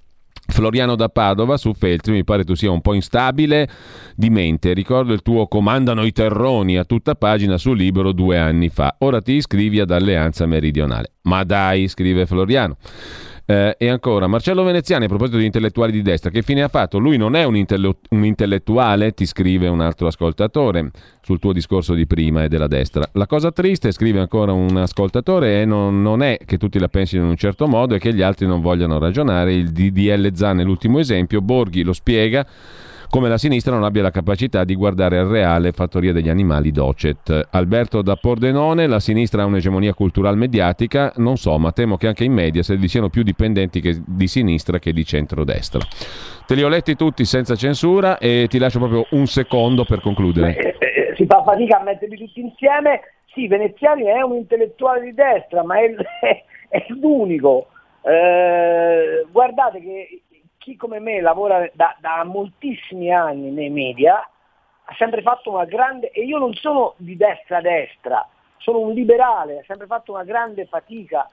Floriano da Padova su Feltri, mi pare tu sia un po' instabile di mente. Ricordo il tuo Comandano i Terroni a tutta pagina su Libero due anni fa. Ora ti iscrivi ad Alleanza Meridionale. Ma dai, scrive Floriano. Eh, e ancora, Marcello Veneziani, a proposito di intellettuali di destra, che fine ha fatto? Lui non è un, intello- un intellettuale, ti scrive un altro ascoltatore sul tuo discorso di prima e della destra. La cosa triste, scrive ancora un ascoltatore, è non, non è che tutti la pensino in un certo modo e che gli altri non vogliano ragionare. Il DDL Zan è l'ultimo esempio, Borghi lo spiega come la sinistra non abbia la capacità di guardare al reale fattoria degli animali docet. Alberto da Pordenone, la sinistra ha un'egemonia culturale mediatica, non so, ma temo che anche in media se vi siano più dipendenti che di sinistra che di centrodestra. Te li ho letti tutti senza censura e ti lascio proprio un secondo per concludere. Eh, eh, si fa fatica a metterli tutti insieme. Sì, Veneziani è un intellettuale di destra, ma è, è, è l'unico. Eh, guardate che chi come me lavora da, da moltissimi anni nei media ha sempre fatto una grande, e io non sono di destra a destra, sono un liberale, ha sempre fatto una grande fatica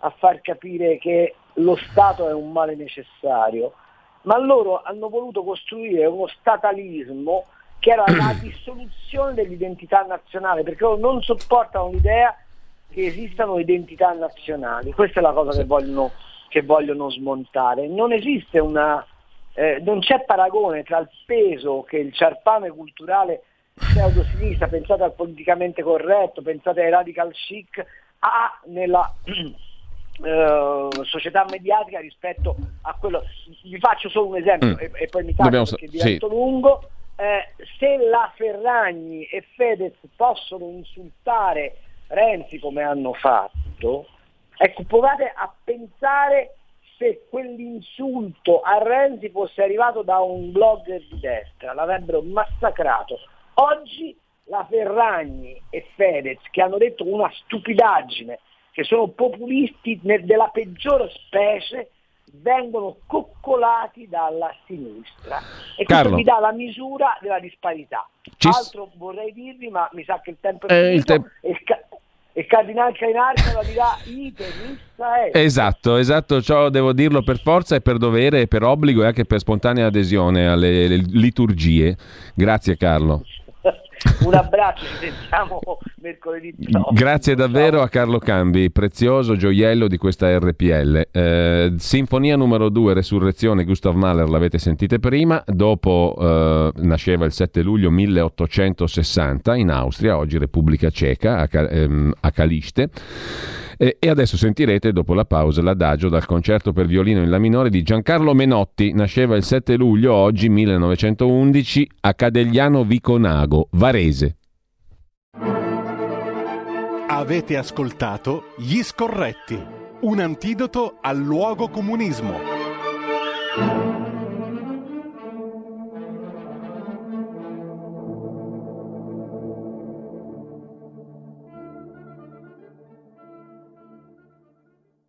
a far capire che lo Stato è un male necessario, ma loro hanno voluto costruire uno statalismo che era la dissoluzione dell'identità nazionale, perché loro non sopportano l'idea che esistano identità nazionali, questa è la cosa che vogliono che vogliono smontare. Non esiste una, eh, non c'è paragone tra il peso che il ciarpame culturale pseudo-sinistra, pensate al politicamente corretto, pensate ai radical chic, ha nella eh, società mediatica rispetto a quello. Vi faccio solo un esempio mm. e, e, poi mi taglio perché divento sì. lungo. Eh, se la Ferragni e Fedez possono insultare Renzi come hanno fatto, Ecco, provate a pensare se quell'insulto a Renzi fosse arrivato da un blogger di destra, l'avrebbero massacrato. Oggi la Ferragni e Fedez, che hanno detto una stupidaggine, che sono populisti della peggiore specie, vengono coccolati dalla sinistra e questo Carlo. mi dà la misura della disparità. Ci... Altro vorrei dirvi, ma mi sa che il tempo è eh, finito. Il te e Cardinal Cainarca la dirà iterista è. Esatto, esatto, ciò devo dirlo per forza e per dovere e per obbligo e anche per spontanea adesione alle liturgie. Grazie Carlo. Un abbraccio, ci sentiamo mercoledì prossimo. Grazie davvero Ciao. a Carlo Cambi, prezioso gioiello di questa RPL. Eh, Sinfonia numero 2, Resurrezione, Gustav Mahler, l'avete sentite prima, dopo eh, nasceva il 7 luglio 1860 in Austria, oggi Repubblica Ceca, a, ehm, a Caliste. E, adesso sentirete, dopo la pausa, l'adagio dal concerto per violino in La minore di Giancarlo Menotti. Nasceva il 7 luglio, oggi 1911, a Cadegliano Viconago, Varese. Avete ascoltato Gli Scorretti, un antidoto al luogo comunismo.